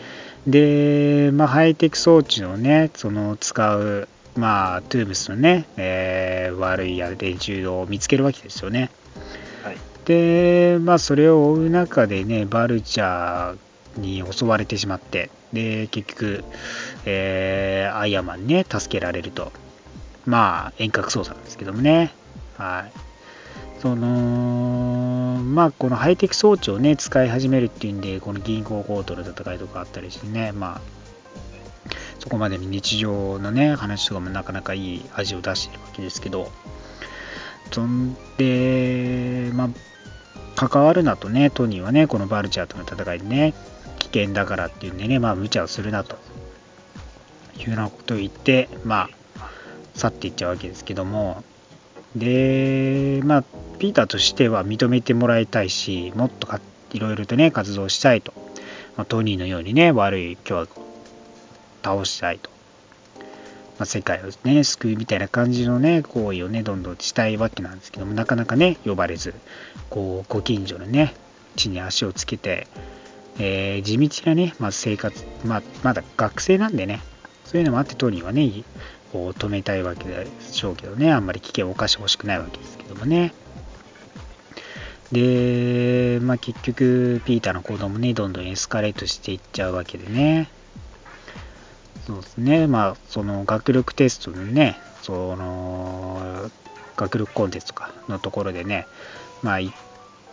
で、まあ、ハイテク装置をね、その使う、まあ、トゥームスのね、えー悪い連中を見つけるわけですよね。はい。で、まあ、それを追う中でね、バルチャーに襲われてしまって、で、結局、えーアイアンマンにね、助けられると。まあ、遠隔操作なんですけどもね。はい。その、まあ、このハイテク装置をね、使い始めるっていうんで、この銀行強盗の戦いとかあったりしてね、まあ、そこまでに日常のね、話とかもなかなかいい味を出してるわけですけど、そんで、まあ、関わるなとね、トニーはね、このバルチャーとの戦いでね、危険だからっていうんでね、まあ、無茶をするなと。いうようなことを言って、まあ、去っていっちゃうわけですけども、で、まあ、ピーターとしては認めてもらいたいし、もっとかいろいろとね、活動したいと。まあ、トニーのようにね、悪い巨悪を倒したいと。まあ、世界をね、救うみたいな感じのね、行為をね、どんどんしたいわけなんですけども、なかなかね、呼ばれず、こう、ご近所のね、地に足をつけて、えー地道なね、まあ、生活、まあ、まだ学生なんでね、そういうのもあってトニーはね、こう止めたいわけでしょうけどね、あんまり危険を冒してほしくないわけですけどもね。で、まあ、結局、ピーターの行動もね、どんどんエスカレートしていっちゃうわけでね。そうですね、まあ、その学力テストのね、その、学力コンテストかのところでね、まあ、行っ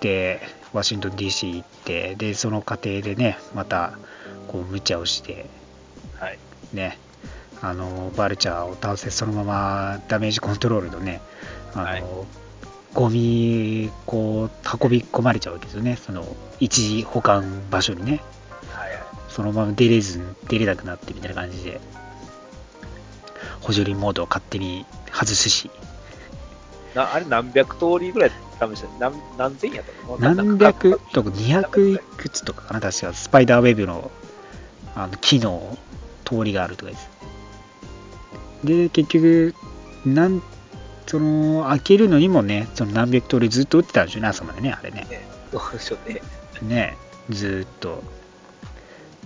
て、ワシントン DC 行って、で、その過程でね、また、こう、無茶をして、はい。ね、あのバルチャーを倒せそのままダメージコントロールのね、あのはい。ゴミこう運び込まれちゃうわけですよね、その一時保管場所にね、はい。はい。そのまま出れず出れなくなってみたいな感じで、補助輪モードを勝手に外すし、なあれ何百通りぐらい試した何何千やったの？何百とか200いくつとかかな、確か。スパイダーウェブのあの機能、通りがあるとかです。で、結局、なんその開けるのにもね、その何百通りずっと打ってたんでしょうね、朝までね、あれね。どうでしょうね。ね、ずーっと。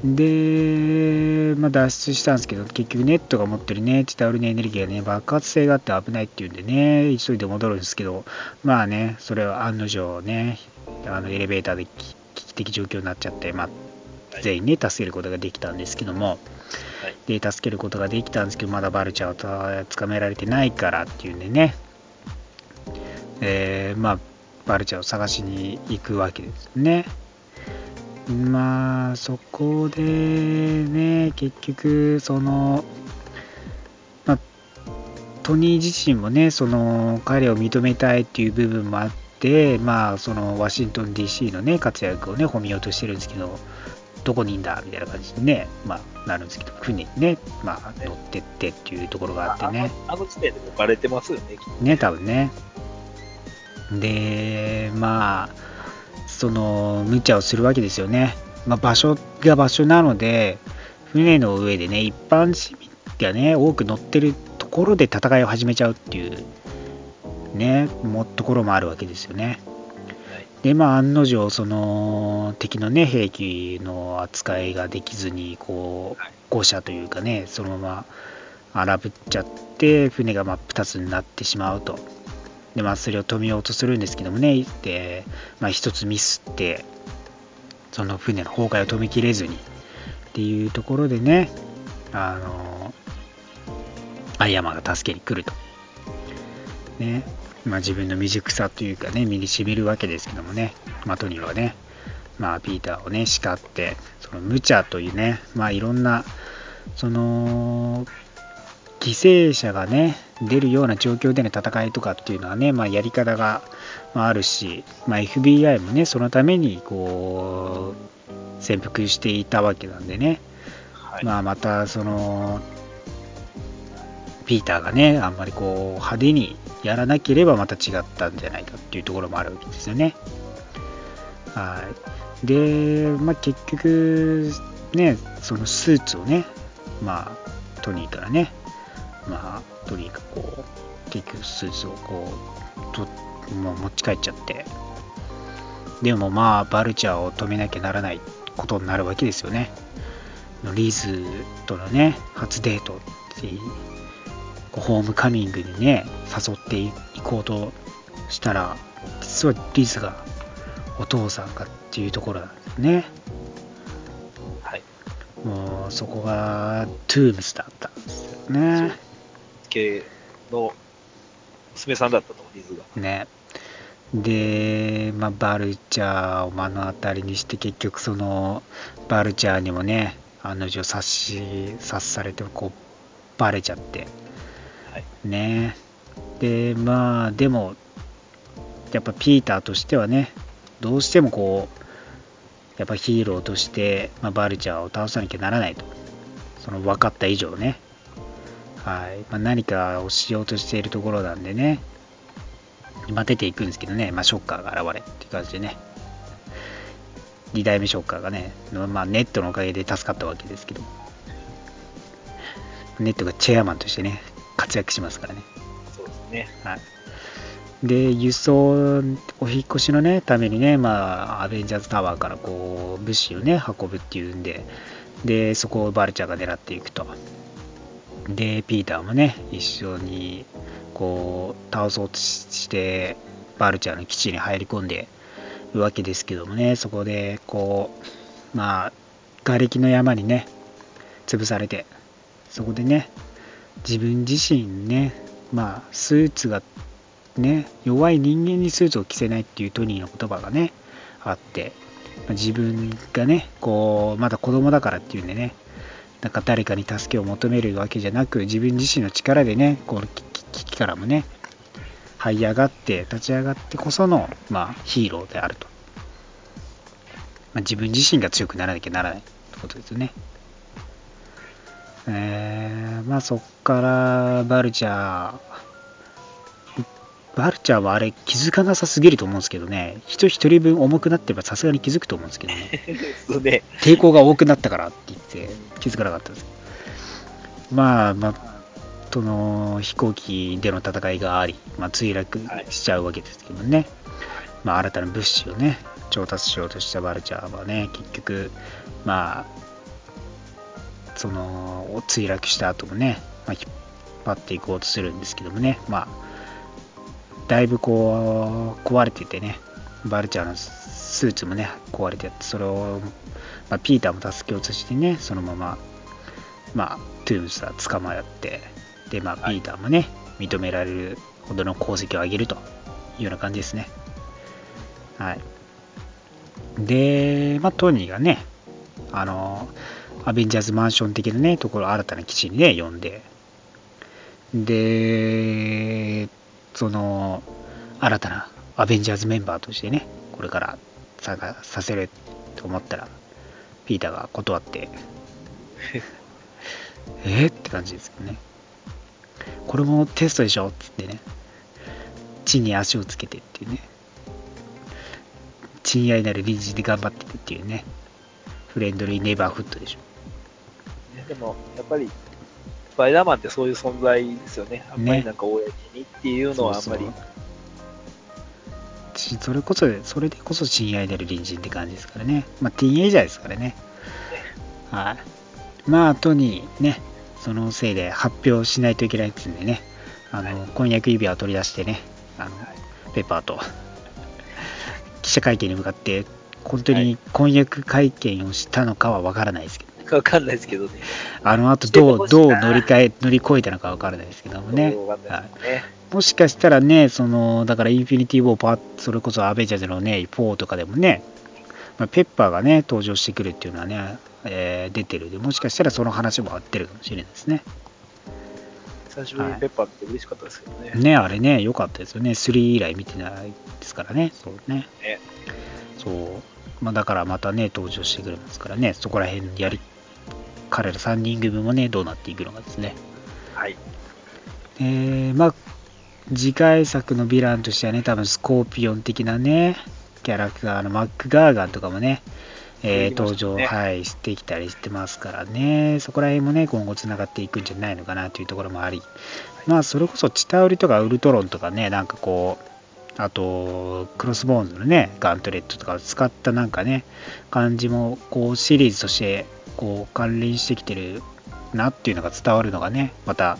で、まあ、脱出したんですけど、結局ネットが持ってるね、チタウルネエネルギーがね、爆発性があって危ないっていうんでね、急いで戻るんですけど、まあね、それは案の定ね、あのエレベーターで危機的状況になっちゃって、まあ、全員ね、助けることができたんですけども、で、助けることができたんですけど、まだバルチャーを捕まえられてないからっていうんでね、えー、まあ、バルチャーを探しに行くわけですね。まあそこでね結局その、まあ、トニー自身もねその彼を認めたいっていう部分もあってまあそのワシントン DC のね活躍をね褒めようとしてるんですけどどこにいんだみたいな感じでね、まあ、なるんですけど、船にね、まあ、乗ってってっていうところがあってね。あの時点でもバレてますよね、ね、多分ね。で、まあ、その無茶をするわけですよね。まあ、場所が場所なので、船の上でね、一般市民がね、多く乗ってるところで戦いを始めちゃうっていう、ね、もところもあるわけですよね。で、まあ、案の定、その敵のね、兵器の扱いができずに、こう、誤射というかね、そのまま荒ぶっちゃって、船が真っ二つになってしまうと。で、まあ、それを止めようとするんですけどもね、で、まあ、一つミスって、その船の崩壊を止めきれずに、っていうところでね、あの、アイアマが助けに来ると。ね、まあ、自分の未熟さというかね、身にしみるわけですけどもね、まあ、トニーはね、まあ、ピーターをね、叱って、その無茶というね、まあ、いろんな、その、犠牲者がね、出るような状況での戦いとかっていうのはね、まあ、やり方があるし、まあ、FBI もね、そのためにこう潜伏していたわけなんでね、はい、まあ、またそのピーターがね、あんまりこう派手にやらなければまた違ったんじゃないかっていうところもあるわけですよね。はい、で、まあ、結局、ね、そのスーツをね、まあ、トニーからね、まあ、とにかくこう、結局スーツをこう、ともう持ち帰っちゃって、でもまあ、バルチャーを止めなきゃならないことになるわけですよね。リーズとのね、初デートっていう、ホームカミングにね、誘っていこうとしたら、実はリズがお父さんがっていうところなんですね。はい。もうそこがトゥームスだったんですよね。系の娘さんだったと、リズが。ね。で、まあ、バルチャーを目の当たりにして、結局その、バルチャーにもね、案の定察し、察されて、こう、バレちゃって。はい、ね。で、まあ、でも、やっぱピーターとしてはね、どうしてもこう、やっぱヒーローとして、まあ、バルチャーを倒さなきゃならないと。その分かった以上ね。はいまあ、何かをしようとしているところなんでね、まあ、出ていくんですけどね、まあ、ショッカーが現れっていう感じでね、2代目ショッカーがね、まあ、ネットのおかげで助かったわけですけど、ネットがチェアマンとしてね、活躍しますからね。そうですね。はい。で、輸送、お引越しのね、ためにね、まあ、アベンジャーズタワーからこう、物資をね、運ぶっていうんで、で、そこをバルチャーが狙っていくと。で、ピーターもね、一緒にこう倒そうとしてバルチャーの基地に入り込んでるわけですけどもね、そこでこう、まあ、瓦礫の山にね、潰されて、そこでね、自分自身ね、まあ、スーツがね、弱い人間にスーツを着せないっていうトニーの言葉がね、あって、ま自分がね、こう、まだ子供だからっていうんでね、なんか誰かに助けを求めるわけじゃなく自分自身の力でねこの危機からもね這い上がって立ち上がってこその、まあ、ヒーローであると、まあ、自分自身が強くならなきゃならないってことですよね。えー、まあそっからバルチャーバルチャーはあれ気づかなさすぎると思うんですけどね、人一人分重くなってればさすがに気づくと思うんですけどね。ね抵抗が多くなったからって言って気づかなかったです。まあ、まあ、その飛行機での戦いがあり、まあ、墜落しちゃうわけですけどね、はい、まあ、新たな物資をね、調達しようとしたバルチャーはね、結局、まあ、その墜落した後もね、まあ、引っ張っていこうとするんですけどもね、まあ、だいぶこう壊れててね、バルチャーのスーツもね、壊れてそれを、まあ、ピーターも助けようとしてね、そのまま、まあ、トゥームスは捕まって、で、まあ、ピーターもね、認められるほどの功績を上げるというような感じですね。はい。で、まあ、トニーがね、あの、アベンジャーズマンション的なね、ところ、新たな基地にね、呼んで、で、その、新たなアベンジャーズメンバーとしてね、これから参加させると思ったら、ピーターが断って、えーって感じですよね。これもテストでしょっつってね、地に足をつけてっていうね、親愛なる隣人で頑張ってるっていうね、フレンドリーネイバーフットでしょ。ね。でも、やっぱり、スパイダーマンってそういう存在ですよね。あんまりなんか公にっていうのはあんまり、そうそう。それこそ、それでこそ親愛なる隣人って感じですからね。まあ、ティーンエイジャーですからね。はい。まあ、後にね、そのせいで発表しないといけないっつうんでね、あの、婚約指輪を取り出してね、あの、ペッパーと、記者会見に向かって、本当に婚約会見をしたのかはわからないですけど、わかんないですけどね。あの後どう、どう乗り換え、乗り越えたのかわからないですけどもね。わかんない。もしかしたらね、その、だからインフィニティ・ウォーパー、それこそアベンジャーズのね、4とかでもね、まあ、ペッパーがね、登場してくるっていうのはね、えー出てるんで、もしかしたらその話も合ってるかもしれないですね。久しぶりにペッパーって嬉しかったですけどね。ね、あれね、良かったですよね。3以来見てないですからね、そうね。ねそう。まあ、だからまたね、登場してくれますからね、そこら辺やり、彼ら3人組もね、どうなっていくのかですね。はい。えーまあ、次回作のヴィランとしてはね、多分スコーピオン的なね、キャラクターのマック・ガーガンとかもね、えー登場、はい、してきたりしてますからね、そこら辺もね、今後つながっていくんじゃないのかなというところもあり、まあ、それこそチタウリとかウルトロンとかね、なんかこう、あと、クロスボーンズのね、ガントレットとかを使ったなんかね、感じも、こう、シリーズとして、こう、関連してきてるなっていうのが伝わるのがね、また、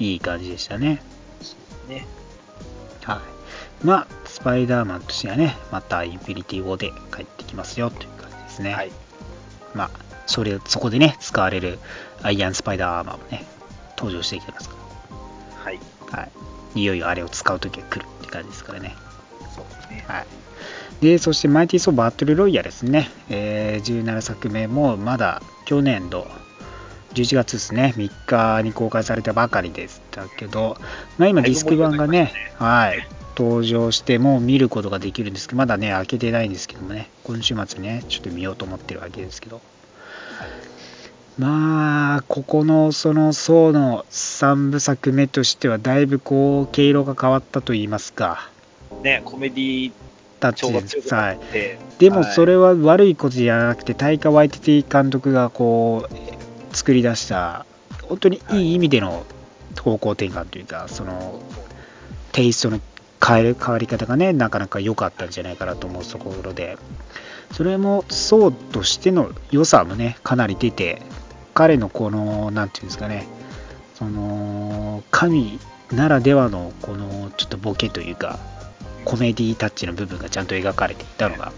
いい感じでしたね。ね。はい。まあ、スパイダーマンとしてはね、またインフィニティ・ウォーで帰ってきますよという感じですね。はい。まあ、それ、そこでね、使われるアイアンスパイダーアーマーもね、登場してきてますかはい。ら。はい。いよいよあれを使うときが来るって感じですからね。そうですね。はい。で、そしてマイティー・ソー・バトル・ロイヤルですね。えー17作目もまだ去年度11月ですね、3日に公開されたばかりでしたけど、まあ、今ディスク版がね、はい、登場してもう見ることができるんですけど、まだね、開けてないんですけどもね、今週末ね、ちょっと見ようと思ってるわけですけど、まあ、ここのその層の3部作目としては、だいぶこう、毛色が変わったと言いますか、ね、コメディタッチではない。でもそれ、れは悪いことじゃなくて、タイカ・ワイティティ監督がこう作り出した、本当にいい意味での方向転換というか、そのテイストの変える変わり方がね、なかなか良かったんじゃないかなと思うところで、それもそうとしての良さもね、かなり出て、彼のこの、なんていうんですかね、その神ならではのこのちょっとボケというか、コメディタッチの部分がちゃんと描かれていたのが、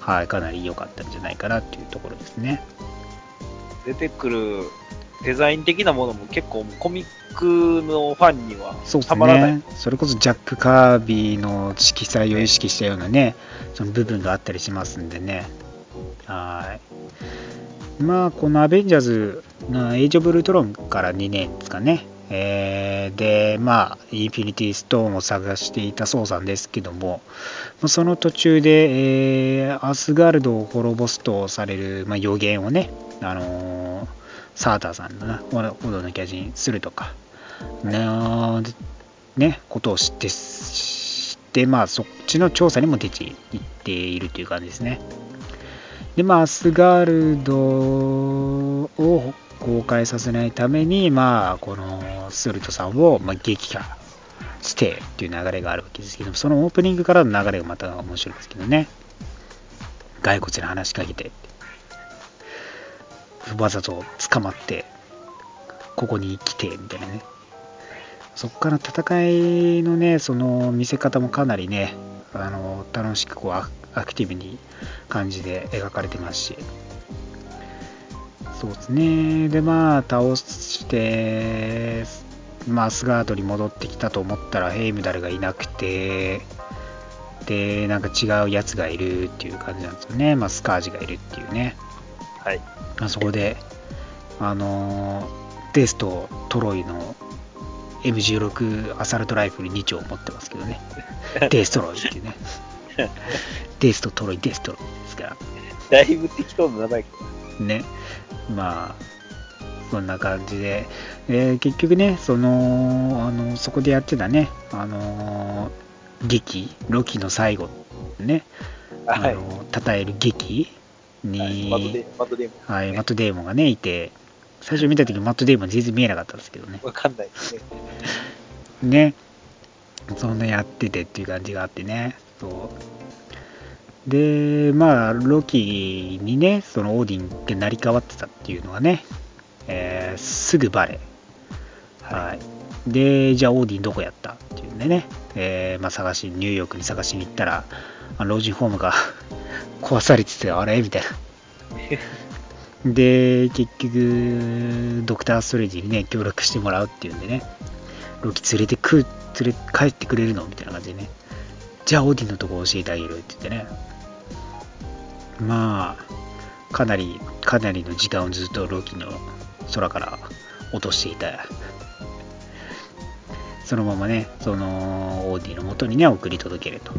はい、かなり良かったんじゃないかなっていうところですね。出てくるデザイン的なものも結構コミックのファンにはたまらない。ね。それこそジャック・カービィの色彩を意識したようなね、その部分があったりしますんでね。はい。まあ、このアベンジャーズのエイジ・オブ・ルトロンから2年ですかね。えーで、まあ、インフィニティ・ストーンを探していたソウさんですけども、その途中で、えーアスガルドを滅ぼすとされる、まあ、予言をね、あのーサーターさんのな炎の巨人するとか、なね、ことを知って、知って、まあ、そっちの調査にも出ていっているという感じですね。で、まあ、アスガルドを公開させないために、まあ、このスルトさんを、まあ、撃破してっていう流れがあるわけですけどそのオープニングからの流れがまた面白いですけどね。骸骨に話しかけて。わざと捕まって、ここに来て、みたいなね。そこから戦いのね、その見せ方もかなりね、あの楽しくこうアアクティブに感じで描かれてますし、そうですね、で、まあ、倒して、まあ、アスガードに戻ってきたと思ったら、ヘイムダルがいなくて、で、なんか違うやつがいるっていう感じなんですよね、まあ、スカージがいるっていうね。はい。まあ、そこで、あのーデスとトロイの M16 アサルトライフル2丁持ってますけどね。デストロイっていうね。デスとトロイ、デストロイですから。だいぶ適当な名前か。ね。まあ、そんな感じで、えー結局ね、その、あの、そこでやってたね、あのー劇、ロキの最後、ね、あはい。の、称える劇に、マットデマットデーモはい、マット・デーモンがね、いて、最初見たとき、マット・デーモン全然見えなかったんですけどねン。わかんないですね。ね。そんなやっててっていう感じがあってね。そう。で、まあ、ロキにね、そのオーディンが成り代わってたっていうのがね、えーすぐバレ。はい。で、じゃあオーディンどこやったっていうんでね、えーまあ、探し、ニューヨークに探しに行ったら、老人ホームが 壊されてて、あれ？みたいな。で、結局、ドクター・ストレージにね、協力してもらうっていうんでね、ロキ連れてく、連れ、帰ってくれるの？みたいな感じでね、じゃあオーディンのとこ教えてあげるって言ってね、まあ、かなり、かなりの時間をずっとロキの空から落としていた。そのままね、そのオーディンの元にね、送り届けると。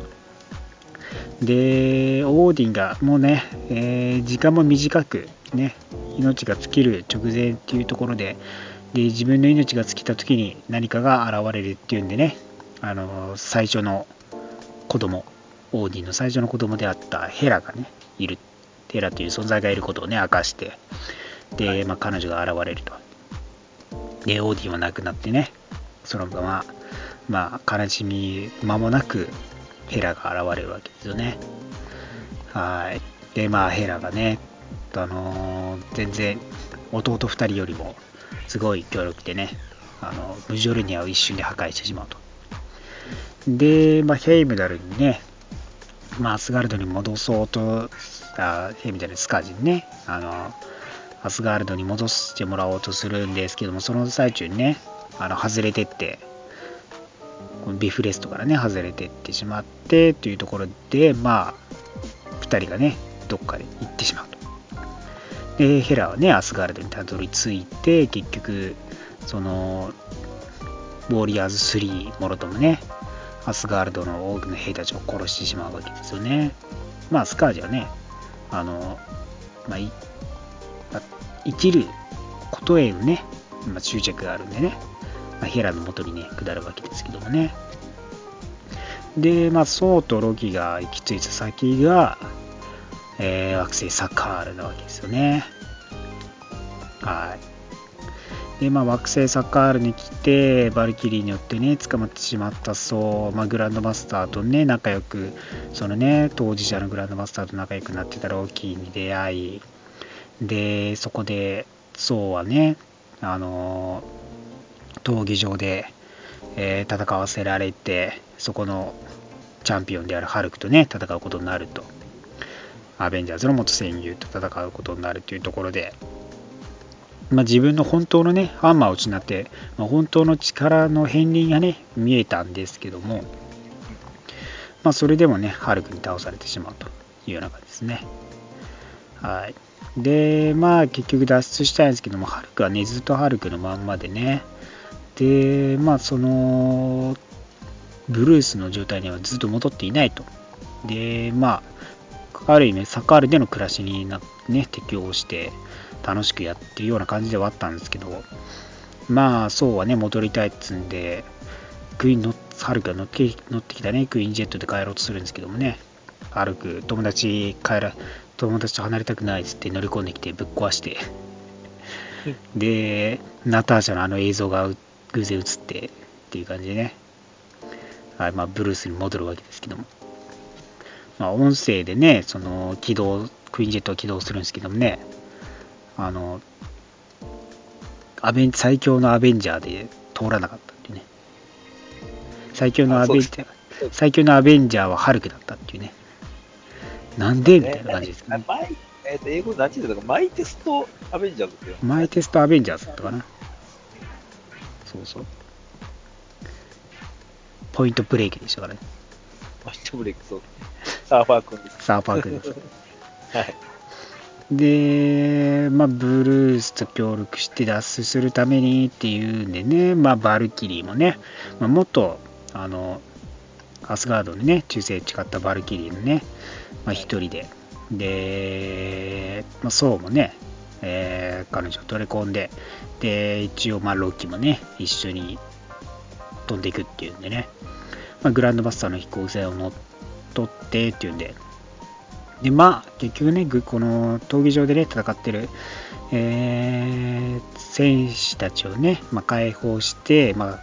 で、オーディンがもうね、えー時間も短く、ね、命が尽きる直前っていうところで、で自分の命が尽きた時に何かが現れるっていうんでね、あの最初の子供オーディンの最初の子供であったヘラがね、いる、ヘラという存在がいることをね、明かして、で、まあ、彼女が現れると。で、オーディンは亡くなってね、そのまま、まあ、悲しみ間もなく、ヘラが現れるわけですよね。はい。で、まあ、ヘラがね、あのー全然、弟2人よりも、すごい強力でね、あの、ムジョルニアを一瞬で破壊してしまうと。で、まあ、ヘイムダルにね、まあ、アスガルドに戻そうと、あヘイムダル、スカージにね、あの、アスガルドに戻してもらおうとするんですけども、その最中にね、あの外れてって、このビフレストからね、外れてってしまってというところで、まあ、2人がね、どっかで行ってしまうと。で、ヘラはね、アスガルドにたどり着いて、結局、その、ウォーリアーズ3もろともね、アスガルドの多くの兵たちを殺してしまうわけですよね。まあ、スカージはね、あの、まあ、まあ生きることへのね、まあ、執着があるんでね、まあ、ヘラの元にね、下るわけですけどもね。で、まあ、ソウとロキが行き着いた先が、えー惑星サカールなわけですよね。はい。で、まあ、惑星サッカールに来て、バルキリーによってね、捕まってしまったそう、まあ、グランドマスターとね、仲良く、そのね、当事者のグランドマスターと仲良くなってたローキーに出会い、で、そこで、そうはね、あの闘技場で、えー戦わせられて、そこのチャンピオンであるハルクとね、戦うことになると。アベンジャーズの元戦友と戦うことになるというところで、まあ、自分の本当のね、ハンマーを失って、まあ、本当の力の片鱗がね、見えたんですけども、まあ、それでもね、ハルクに倒されてしまうというような感じですね。はい。で、まあ、結局脱出したいんですけども、ハルクはね、ずっとハルクのまんまでね、で、まあ、その、ブルースの状態にはずっと戻っていないと。で、まあ、ある意味、サカールでの暮らしにな、ね、適応して、楽しくやってるような感じではあったんですけど、まあ、そうはね、戻りたいっつんで、クイーンの、ハルクが乗って乗ってきたね、クイーンジェットで帰ろうとするんですけどもね、ハルク、友達帰ら、友達と離れたくないっつって乗り込んできてぶっ壊して、で、ナターシャのあの映像が偶然映ってっていう感じでね、はい、まあ、ブルースに戻るわけですけども、まあ、音声でね、その起動、クイーンジェットを起動するんですけどもね、あのアベン最強のアベンジャーで通らなかったっていうね。最強のアベンジャー最強のアベンジャーはハルクだったっていうね。なんで？みたいな感じですけどねマイえっ、と、英語で何て言うんだかマイテストアベンジャーズですよ。マイテストアベンジャーズだったかな。そうそう。ポイントブレーキでしたからね。マイトブレイク、そう。サーファー君です。サーパークです。はい。で、まあ、ブルースと協力して脱出するためにっていうんでね、まあ、バルキリーもね、まあ、もっとあのアスガードにね忠誠誓ったバルキリーのね、まあ、一人で。で、まあ、ソウもね、えー彼女を取り込んでで一応まあロッキーもね一緒に飛んでいくっていうんでね、まあ、グランドマスターの飛行船を乗っ取ってっていうんで。でまあ結局ねこの闘技場でね戦ってる、えー選手たちをね、まあ、解放してま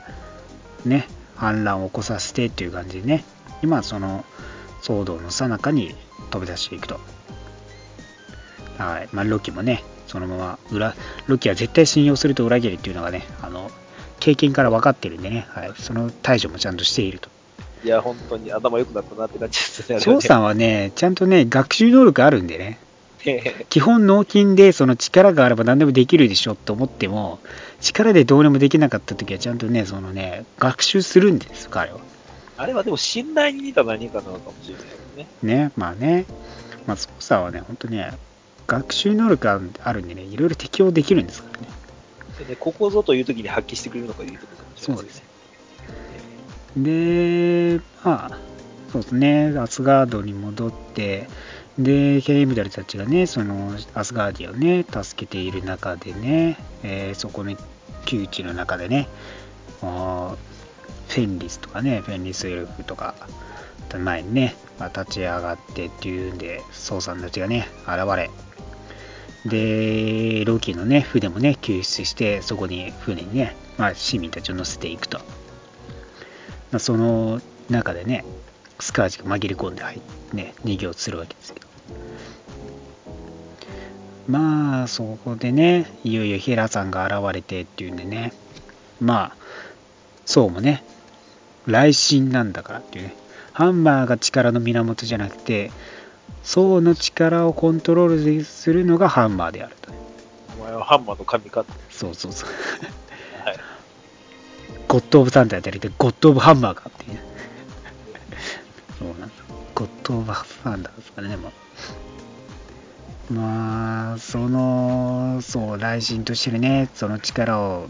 あね反乱を起こさせてっていう感じでね今その騒動の最中に飛び出していくと。はい。まあロキもねそのまま裏ロキは絶対信用すると裏切るっていうのがねあの経験から分かってるんでね、はい、その対処もちゃんとしていると。いや、本当に頭良くなったなって感じですね。翔さんはねちゃんとね学習能力あるんでねん。基本脳筋でその力があれば何でもできるでしょと思っても力でどうにもできなかった時はちゃんとねそのね学習するんです彼はあれはでも信頼に似た何かなのかもしれないね。ねまあねまあ操作はね本当ね学習能力あるんでねいろいろ適応できるんですからねでね、ここぞという時に発揮してくれるのがいいところかもしれないですね。でまあそうですね。アスガードに戻ってでヘイムダルたちがねそのアスガーディをね助けている中でね、えーそこの窮地の中でねフェンリスとかねフェンリスエルフとか前にね、まあ立ち上がってっていうんでソウさんたちがね現れでロキのね船もね救出してそこに船にね、まあ、市民たちを乗せていくと、その中でね、スカージが紛れ込んで入ってね、逃げようとするわけですけど。まあ、そこでね、いよいよヘラさんが現れてっていうんでね、まあ、そうもね、雷神なんだからっていうね、ハンマーが力の源じゃなくて、層の力をコントロールするのがハンマーであると。お前はハンマーの神かって。そうそうそう。ゴッド・オブ・サンダーじゃなくて、ゴッド・オブ・ハンマーかっていう。そうなんだ。ゴッド・オブ・サンダーですからね、も。まあ、その、そう、雷神としてるね、その力を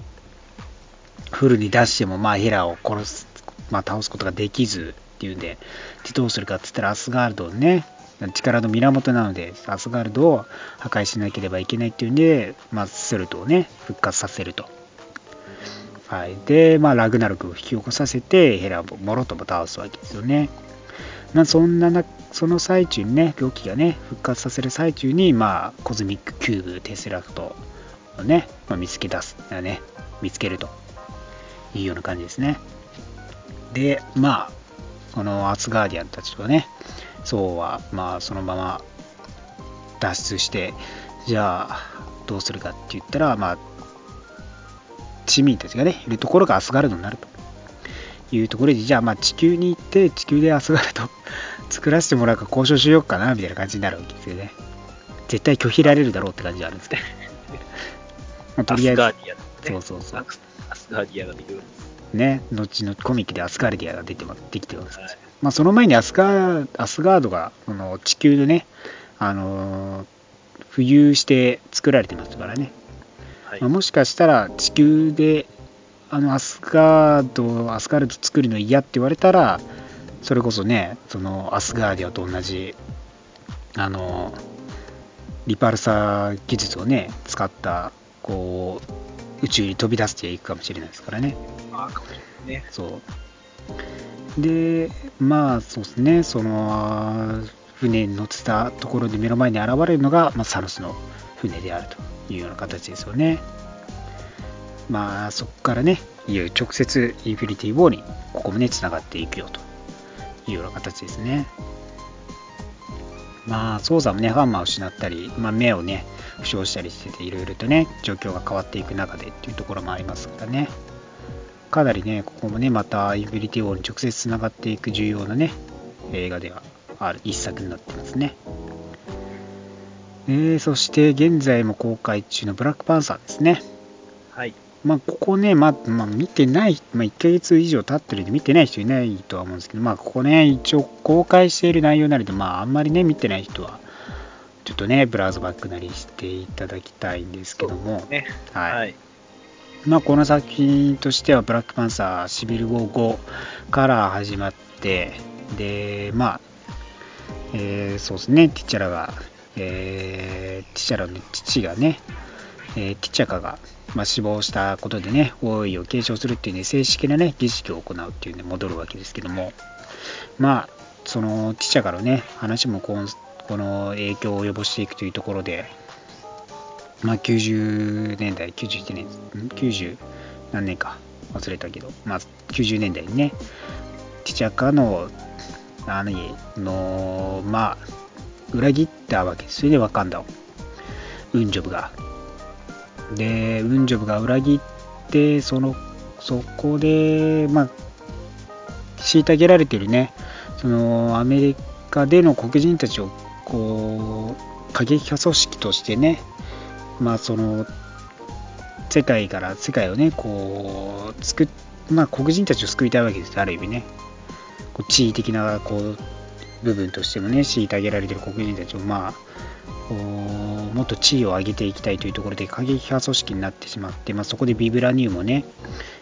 フルに出しても、まあ、ヘラを殺す、まあ、倒すことができずっていうんで、でどうするかって言ったら、アスガールドをね、力の源なので、アスガールドを破壊しなければいけないっていうんで、まあ、セルトをね、復活させると。はい、で、まあ、ラグナルクを引き起こさせて、ヘラをもろとも倒すわけですよね。まあ、そんなな、その最中にね、ロキがね、復活させる最中に、まあ、コズミックキューブ、テッセラクトをね、まあ、見つけ出す、ね、見つけるというような感じですね。で、まあ、このアスガーディアンたちとね、そうは、まあ、そのまま脱出して、じゃあ、どうするかって言ったら、まあ、市民たちがね、いるところがアスガルドになるというところで、じゃあ、まあ、地球に行って、地球でアスガルド 作らせてもらうか交渉しようかな、みたいな感じになるわけですよね。絶対拒否られるだろうって感じがあるんですけど。まあ、とりあえず、ね。そうそうそうアスガーディアンができるんです。ね、後のコミックでアスガルディアが出てまできてます。はい。まあ、その前にアスガアスガードがこの地球でね、あのー浮遊して作られてますからね、はい。まあ、もしかしたら地球であのアスガードアスガルド作るの嫌って言われたらそれこそねそのアスガーディアと同じあのリパルサー技術をね使ったこう宇宙に飛び出していくかもしれないですからね。まあ、かもしれないね。そう。でまあそうですねその船に乗ってたところで目の前に現れるのが、まあ、サノスの船であるというような形ですよねまあそこからねいよいよ直接インフィニティ・ウォーにここもねつながっていくよというような形ですねまあ操作もねハンマーを失ったり、まあ、目をね負傷したりしてて、いろいろとね、状況が変わっていく中でっていうところもありますからね。かなりね、ここもね、またインフィニティ・ウォーに直接つながっていく重要なね、映画ではある一作になってますね。えー、そして現在も公開中のブラックパンサーですね。はい。まあ、ここね、まあ、まあ、見てない、まあ、1ヶ月以上経ってるんで見てない人いないとは思うんですけど、まあ、ここね、一応公開している内容なので、まあ、あんまりね、見てない人は、ちょっとね、ブラウザバックなりしていただきたいんですけども、ね。はい。はい。まあ、この作品としては、ブラックパンサー、シビル・ウォー後から始まって、で、まあ、えーそうですね、ティチャラが、えーティチャラの父がね、えーティチャカが、まあ、死亡したことでね、王位を継承するっていうね、正式なね、儀式を行うっていうね、戻るわけですけども、まあ、そのティチャカのね、話もこうこの影響を及ぼしていくというところで、まあ、90年代、91年、90何年か忘れたけど、まあ、90年代にね、ティチャカの、兄の、まあ、裏切ったわけですよね、ワカンダを。ウンジョブが。で、ウンジョブが裏切って、その、そこで、まあ、虐げられてるね、その、アメリカでの黒人たちを、こう、過激派組織としてね、まあ、その、世界から、世界をね、こう、作っ、まあ、黒人たちを救いたいわけです、ある意味ね。こう地位的なこう部分としてもね虐げられてる黒人たちをまあもっと地位を上げていきたいというところで過激派組織になってしまって、まあ、そこでビブラニウムをね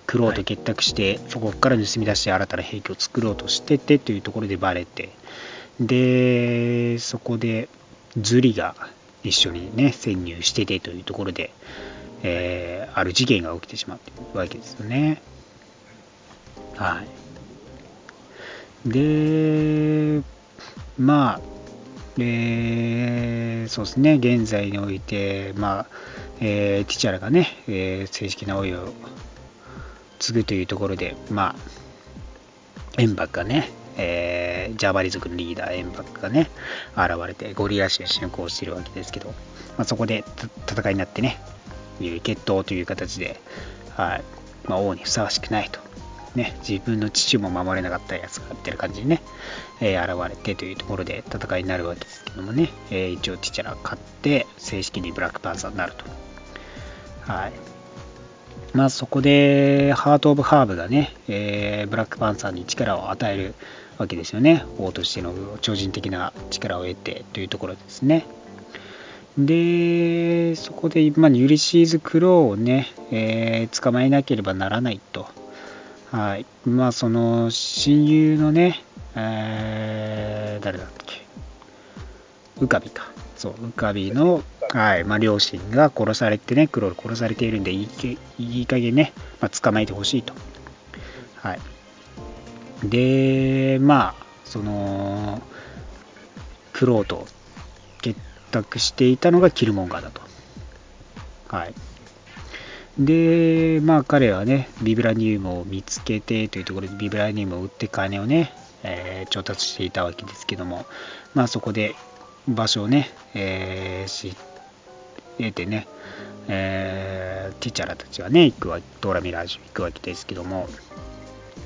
クローと結託して、そこから盗み出して新たな兵器を作ろうとしててというところでバレてでそこでズリが一緒にね潜入しててというところで、えーある事件が起きてしまっているわけですよね。はい。で、まあ、えーそうですね、現在において、まあ、えーティチャラがね、えー正式な王位を継ぐというところで、まあ、エンバックがね、えージャバリ族のリーダー、エンバックがね、現れて、ゴリラ氏が進行しているわけですけど、まあ、そこで戦いになってね、決闘という形で、はいまあ、王にふさわしくないと。ね、自分の父も守れなかったやつがみたいな感じにね、えー現れてというところで戦いになるわけですけどもね、えー一応ティチャラ勝って正式にブラックパンサーになると。はい。まあそこでハート・オブ・ハーブがね、えーブラックパンサーに力を与えるわけですよね。王としての超人的な力を得てというところですね。で、そこで、ま、ユリシーズ・クローをね、えー捕まえなければならないと。はい。まあ、その、親友のね、えー誰だっけ？ウカビか。そう、ウカビの、はい、まあ、両親が殺されてね、クロール殺されているんで、いいけいい加減ね、まあ、捕まえてほしいと。はい。で、まあ、その、クローと結託していたのがキルモンガーだと。はい。で、まあ彼はね、ビブラニウムを見つけてというところでビブラニウムを売って金をね、えー調達していたわけですけども、まあそこで場所をね、えー知得てね、えーティチャラたちはね、行くわドラミラージュ行くわけですけども、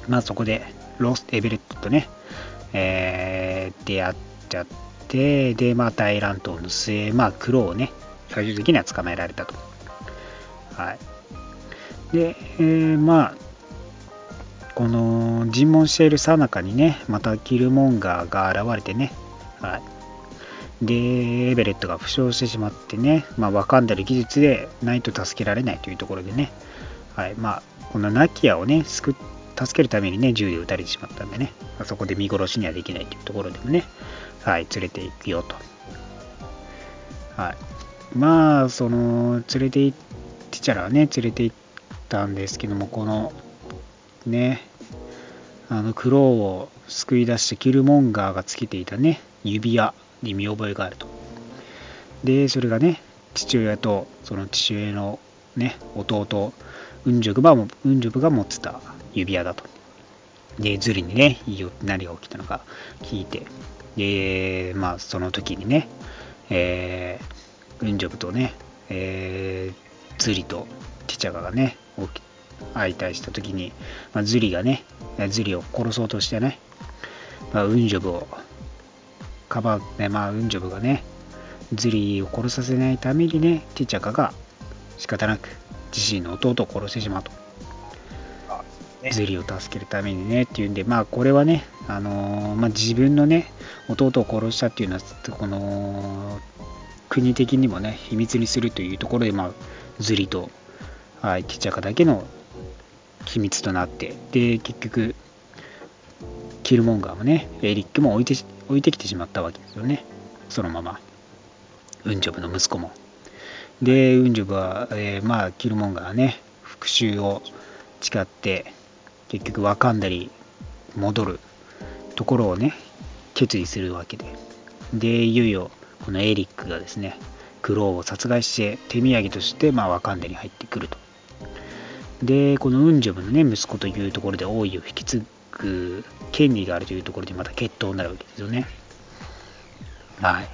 まあそこでロス・エベレットとね、えー出会っちゃって、で、まあ大乱闘の末、まあクローをね、最終的には捕まえられたと。はい。で、えーまあ、この尋問しているさなかにね、またキルモンガーが現れてね、はい。で、エベレットが負傷してしまってね、まあ、わかんでる技術でないと助けられないというところでね、はい。まあ、このナキアをね、救助けるためにね、銃で撃たれてしまったんでね、あそこで見殺しにはできないというところでもね、はい、連れていくよと。はい。まあ、その、連れて行っティチャラはね、連れて行ってたんですけども、この、ね、あの、クローを救い出してキルモンガーがつけていたね、指輪に見覚えがあると。で、それがね、父親と、その父親のね、弟、ウンジョブがもウンジョブが持ってた指輪だと。で、ズリにね、いいよ何が起きたのか聞いて、で、まあ、その時にね、えーウンジョブとね、えー、ズリとティチャガがね、相対した時に、まあ、ズリがね、ズリを殺そうとしてね、まあ、ウンジョブをかばって、まあ、ウンジョブがね、ズリを殺させないためにね、ティチャカが仕方なく自身の弟を殺してしまうと。ね、ズリを助けるためにねっていうんで、まあこれはね、あのー、まあ、自分のね、弟を殺したっていうのは、この国的にもね、秘密にするというところで、まあ、ズリと、はい、ティチャカだけの秘密となって、で、結局、キルモンガーもね、エリックも置いて置いてきてしまったわけですよね、そのまま。ウンジョブの息子も。で、ウンジョブは、えー、まあ、キルモンガーね、復讐を誓って、結局ワカンダに戻るところをね、決意するわけで。で、いよいよ、このエリックがですね、クローを殺害して手土産として、まあ、ワカンダに入ってくると。で、このウンジョブのね、息子というところで王位を引き継ぐ権利があるというところでまた決闘になるわけですよね。はい。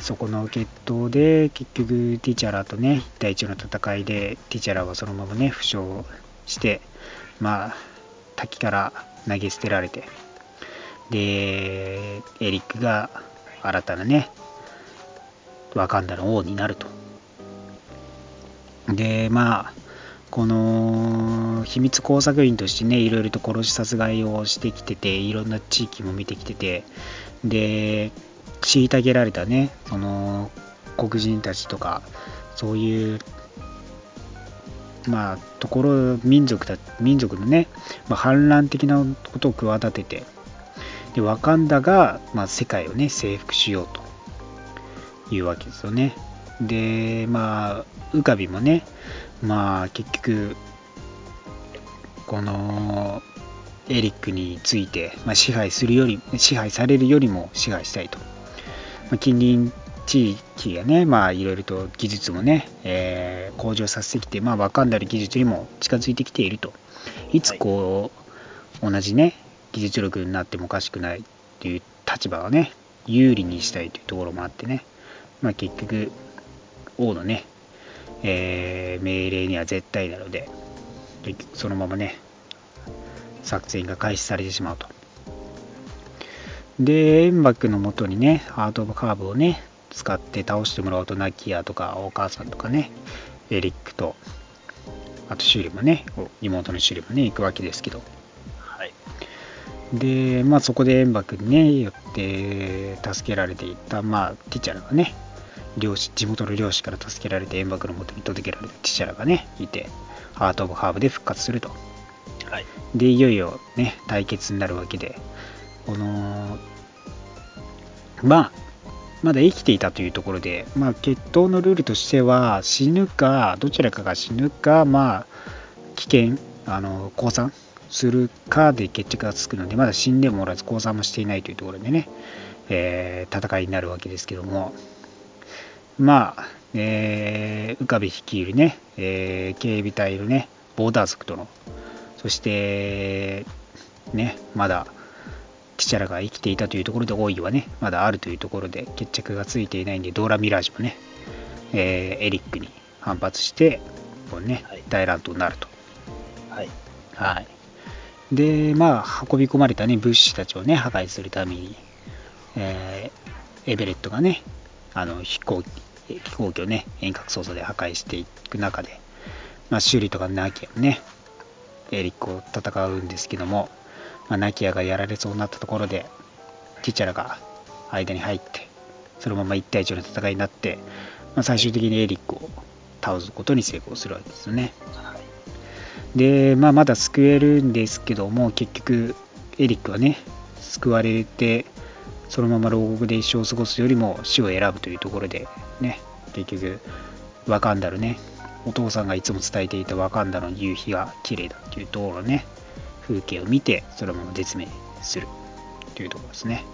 そこの決闘で結局ティチャラとね、1対1の戦いでティチャラはそのままね、負傷して、まあ、滝から投げ捨てられて、で、エリックが新たなね、ワカンダの王になると。で、まあ、この秘密工作員としてね、いろいろと殺し殺害をしてきてて、いろんな地域も見てきてて、で、虐げられたね、その黒人たちとか、そういう、まあ、ところ、民族だ、民族のね、まあ、反乱的なことを企てて、で、ワカンダが、まあ、世界をね、征服しようというわけですよね。で、まあ、ウカビもね、まあ結局このエリックについて、まあ、支配するより支配されるよりも支配したいと、まあ、近隣地域がねまあいろいろと技術もね、えー、向上させてきてまあ分かんない技術にも近づいてきていると。いつこう、はい、同じね技術力になってもおかしくないっていう立場をね有利にしたいというところもあってね。まあ結局王のねえー、命令には絶対なので、そのままね、作戦が開始されてしまうと。で、円幕のもとにね、ハート・オブ・カーブをね、使って倒してもらうと、ナキアとかお母さんとかね、エリックと、あとシュリもね、妹のシュリもね、行くわけですけど。はい。で、まあそこで円幕にね、よって助けられていた、まあ、ティチャラがね、漁師地元の漁師から助けられて円幕のもとに届けられたティシャラがねいてハート・オブ・ハーブで復活すると、はい、でいよいよね対決になるわけでこのまあまだ生きていたというところで、まあ、決闘のルールとしては死ぬかどちらかが死ぬかまあ危険あの降参するかで決着がつくのでまだ死んでもおらず降参もしていないというところでね、えー、戦いになるわけですけどもまあ、えー、浮かべ率いるね、えー、警備隊のね、ボーダー族との、そして、ね、まだ、ティチャラが生きていたというところで、王位はね、まだあるというところで、決着がついていないんで、ドーラ・ミラージュもね、えー、エリックに反発して、こうね、はい、大乱闘になると。はい。はい。で、まあ、運び込まれたね、物資たちをね、破壊するために、えー、エベレットがね、あの飛行機飛行機をね、遠隔操作で破壊していく中で、まあ、修理とかナキアもね、エリックを戦うんですけども、まあ、ナキアがやられそうになったところで、ティチャラが間に入って、そのまま1対1の戦いになって、まあ、最終的にエリックを倒すことに成功するわけですよね。で、まあ、まだ救えるんですけども、結局、エリックはね、救われて、そのまま牢獄で一生を過ごすよりも死を選ぶというところでね結局ワカンダルね。お父さんがいつも伝えていたワカンダの夕日が綺麗だっていうところね風景を見てそのまま絶命する。というところですね。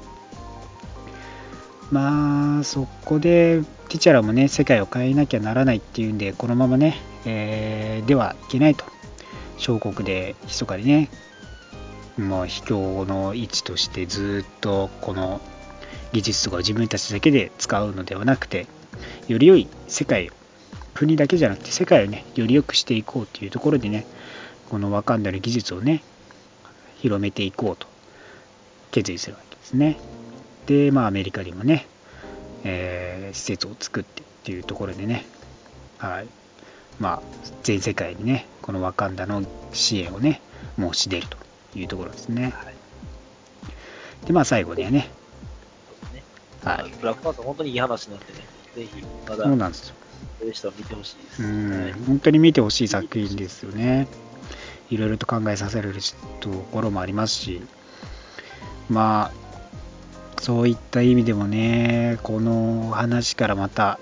まあそこでティチャラもね世界を変えなきゃならないっていうんでこのままね、えー、ではいけないと。小国で密かにねまあ、秘境の位置としてずっとこの技術とかを自分たちだけで使うのではなくてより良い世界を、国だけじゃなくて世界をね、より良くしていこうというところでね、このワカンダの技術をね、広めていこうと決意するわけですね。で、まあアメリカにもね、えー施設を作ってっていうところでね、はい。まあ、全世界にね、このワカンダの支援をね、申し出るというところですね。で、まあ最後にはね、ねはい。ブラックパンサー本当にいい話なんでね、ぜひ、まだ、そうなんですよ。そういう人は見てほしいです。うんはい本当に見てほしい作品ですよね。いろいろと考えさせられるところもありますし、まあ、そういった意味でもね、この話からまた、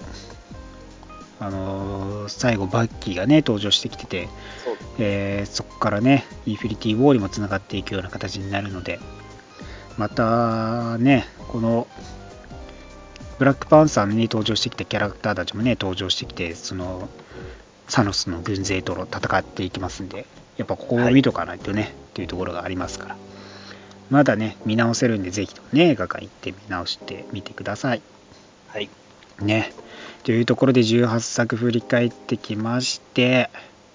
あの最後、バッキーがね、登場してきてて、そうえーそこからね、インフィニティ・ウォーにもつながっていくような形になるので、またね、このブラックパンサーに登場してきたキャラクターたちもね、登場してきて、そのサノスの軍勢と戦っていきますんで、やっぱここを見とかないとね、っていうところがありますから、まだね、見直せるんで、ぜひともね、映画館行って見直してみてください。はい。ね。というところで18作振り返ってきまして、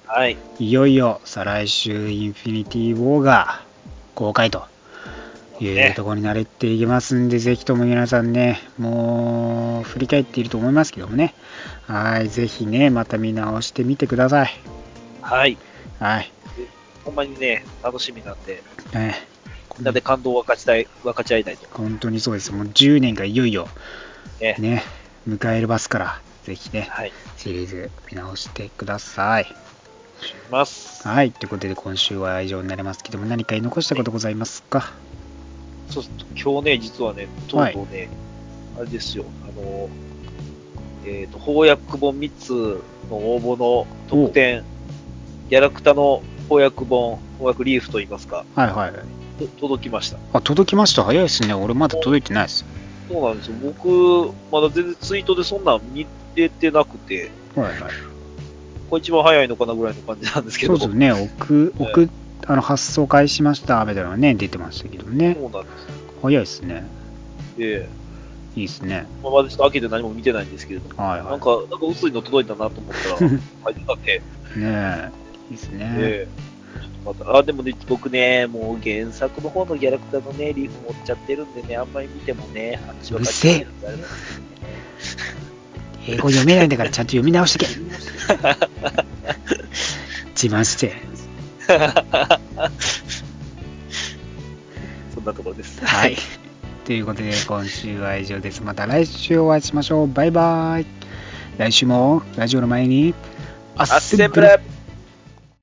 はい。いよいよ再来週、インフィニティ・ウォーが公開というねところになれていきますんで、ぜひとも皆さんね、もう振り返っていると思いますけどもね、はい、ぜひね、また見直してみてください。はい。はい。ほんまにね、楽しみなんで、ねみんなで感動を分かちたい、分かち合いたいと。本当にそうです。もう10年がいよいよね。ね、迎えますから、ぜひね、はい。シリーズ見直してください。します。はい、ということで今週は以上になりますけども、何か言い残したことございますか？そう今日ね、実はね、とうとうね、あれですよ、あの、えっ、と、翻訳本3つの応募の特典、ギャラクタの翻訳本、翻訳リーフといいますか、はいはい。と届きました。あ、届きました。早いですね。俺まだ届いてないです。そうなんですよ。僕、まだ全然ツイートでそんなん見れてなくて、はいはい。これ一番早いのかなぐらいの感じなんですけど、そうですね。送、送、あの、発送開始しました。みたいなのがね、出てましたけどね。そうなんですよ。早いですね。で、いいですね。まあ、まだちょっと開けて何も見てないんですけれども、はいはなんか、なんか薄いの届いたなと思ったら、入ってたんで、い。ねえ。いいですね。で、ちょっとまた、あ、でもね、僕ね、もう原作の方のギャラクターのね、リーフ持っちゃってるんでね、あんまり見てもね、話分かっちゃってるんであれなんですけどね英語読めないんだからちゃんと読み直してけ。自慢して。そんなところです。はい。ということで、今週は以上です。また来週お会いしましょう。バイバイ。来週もラジオの前に、アアッセンブレ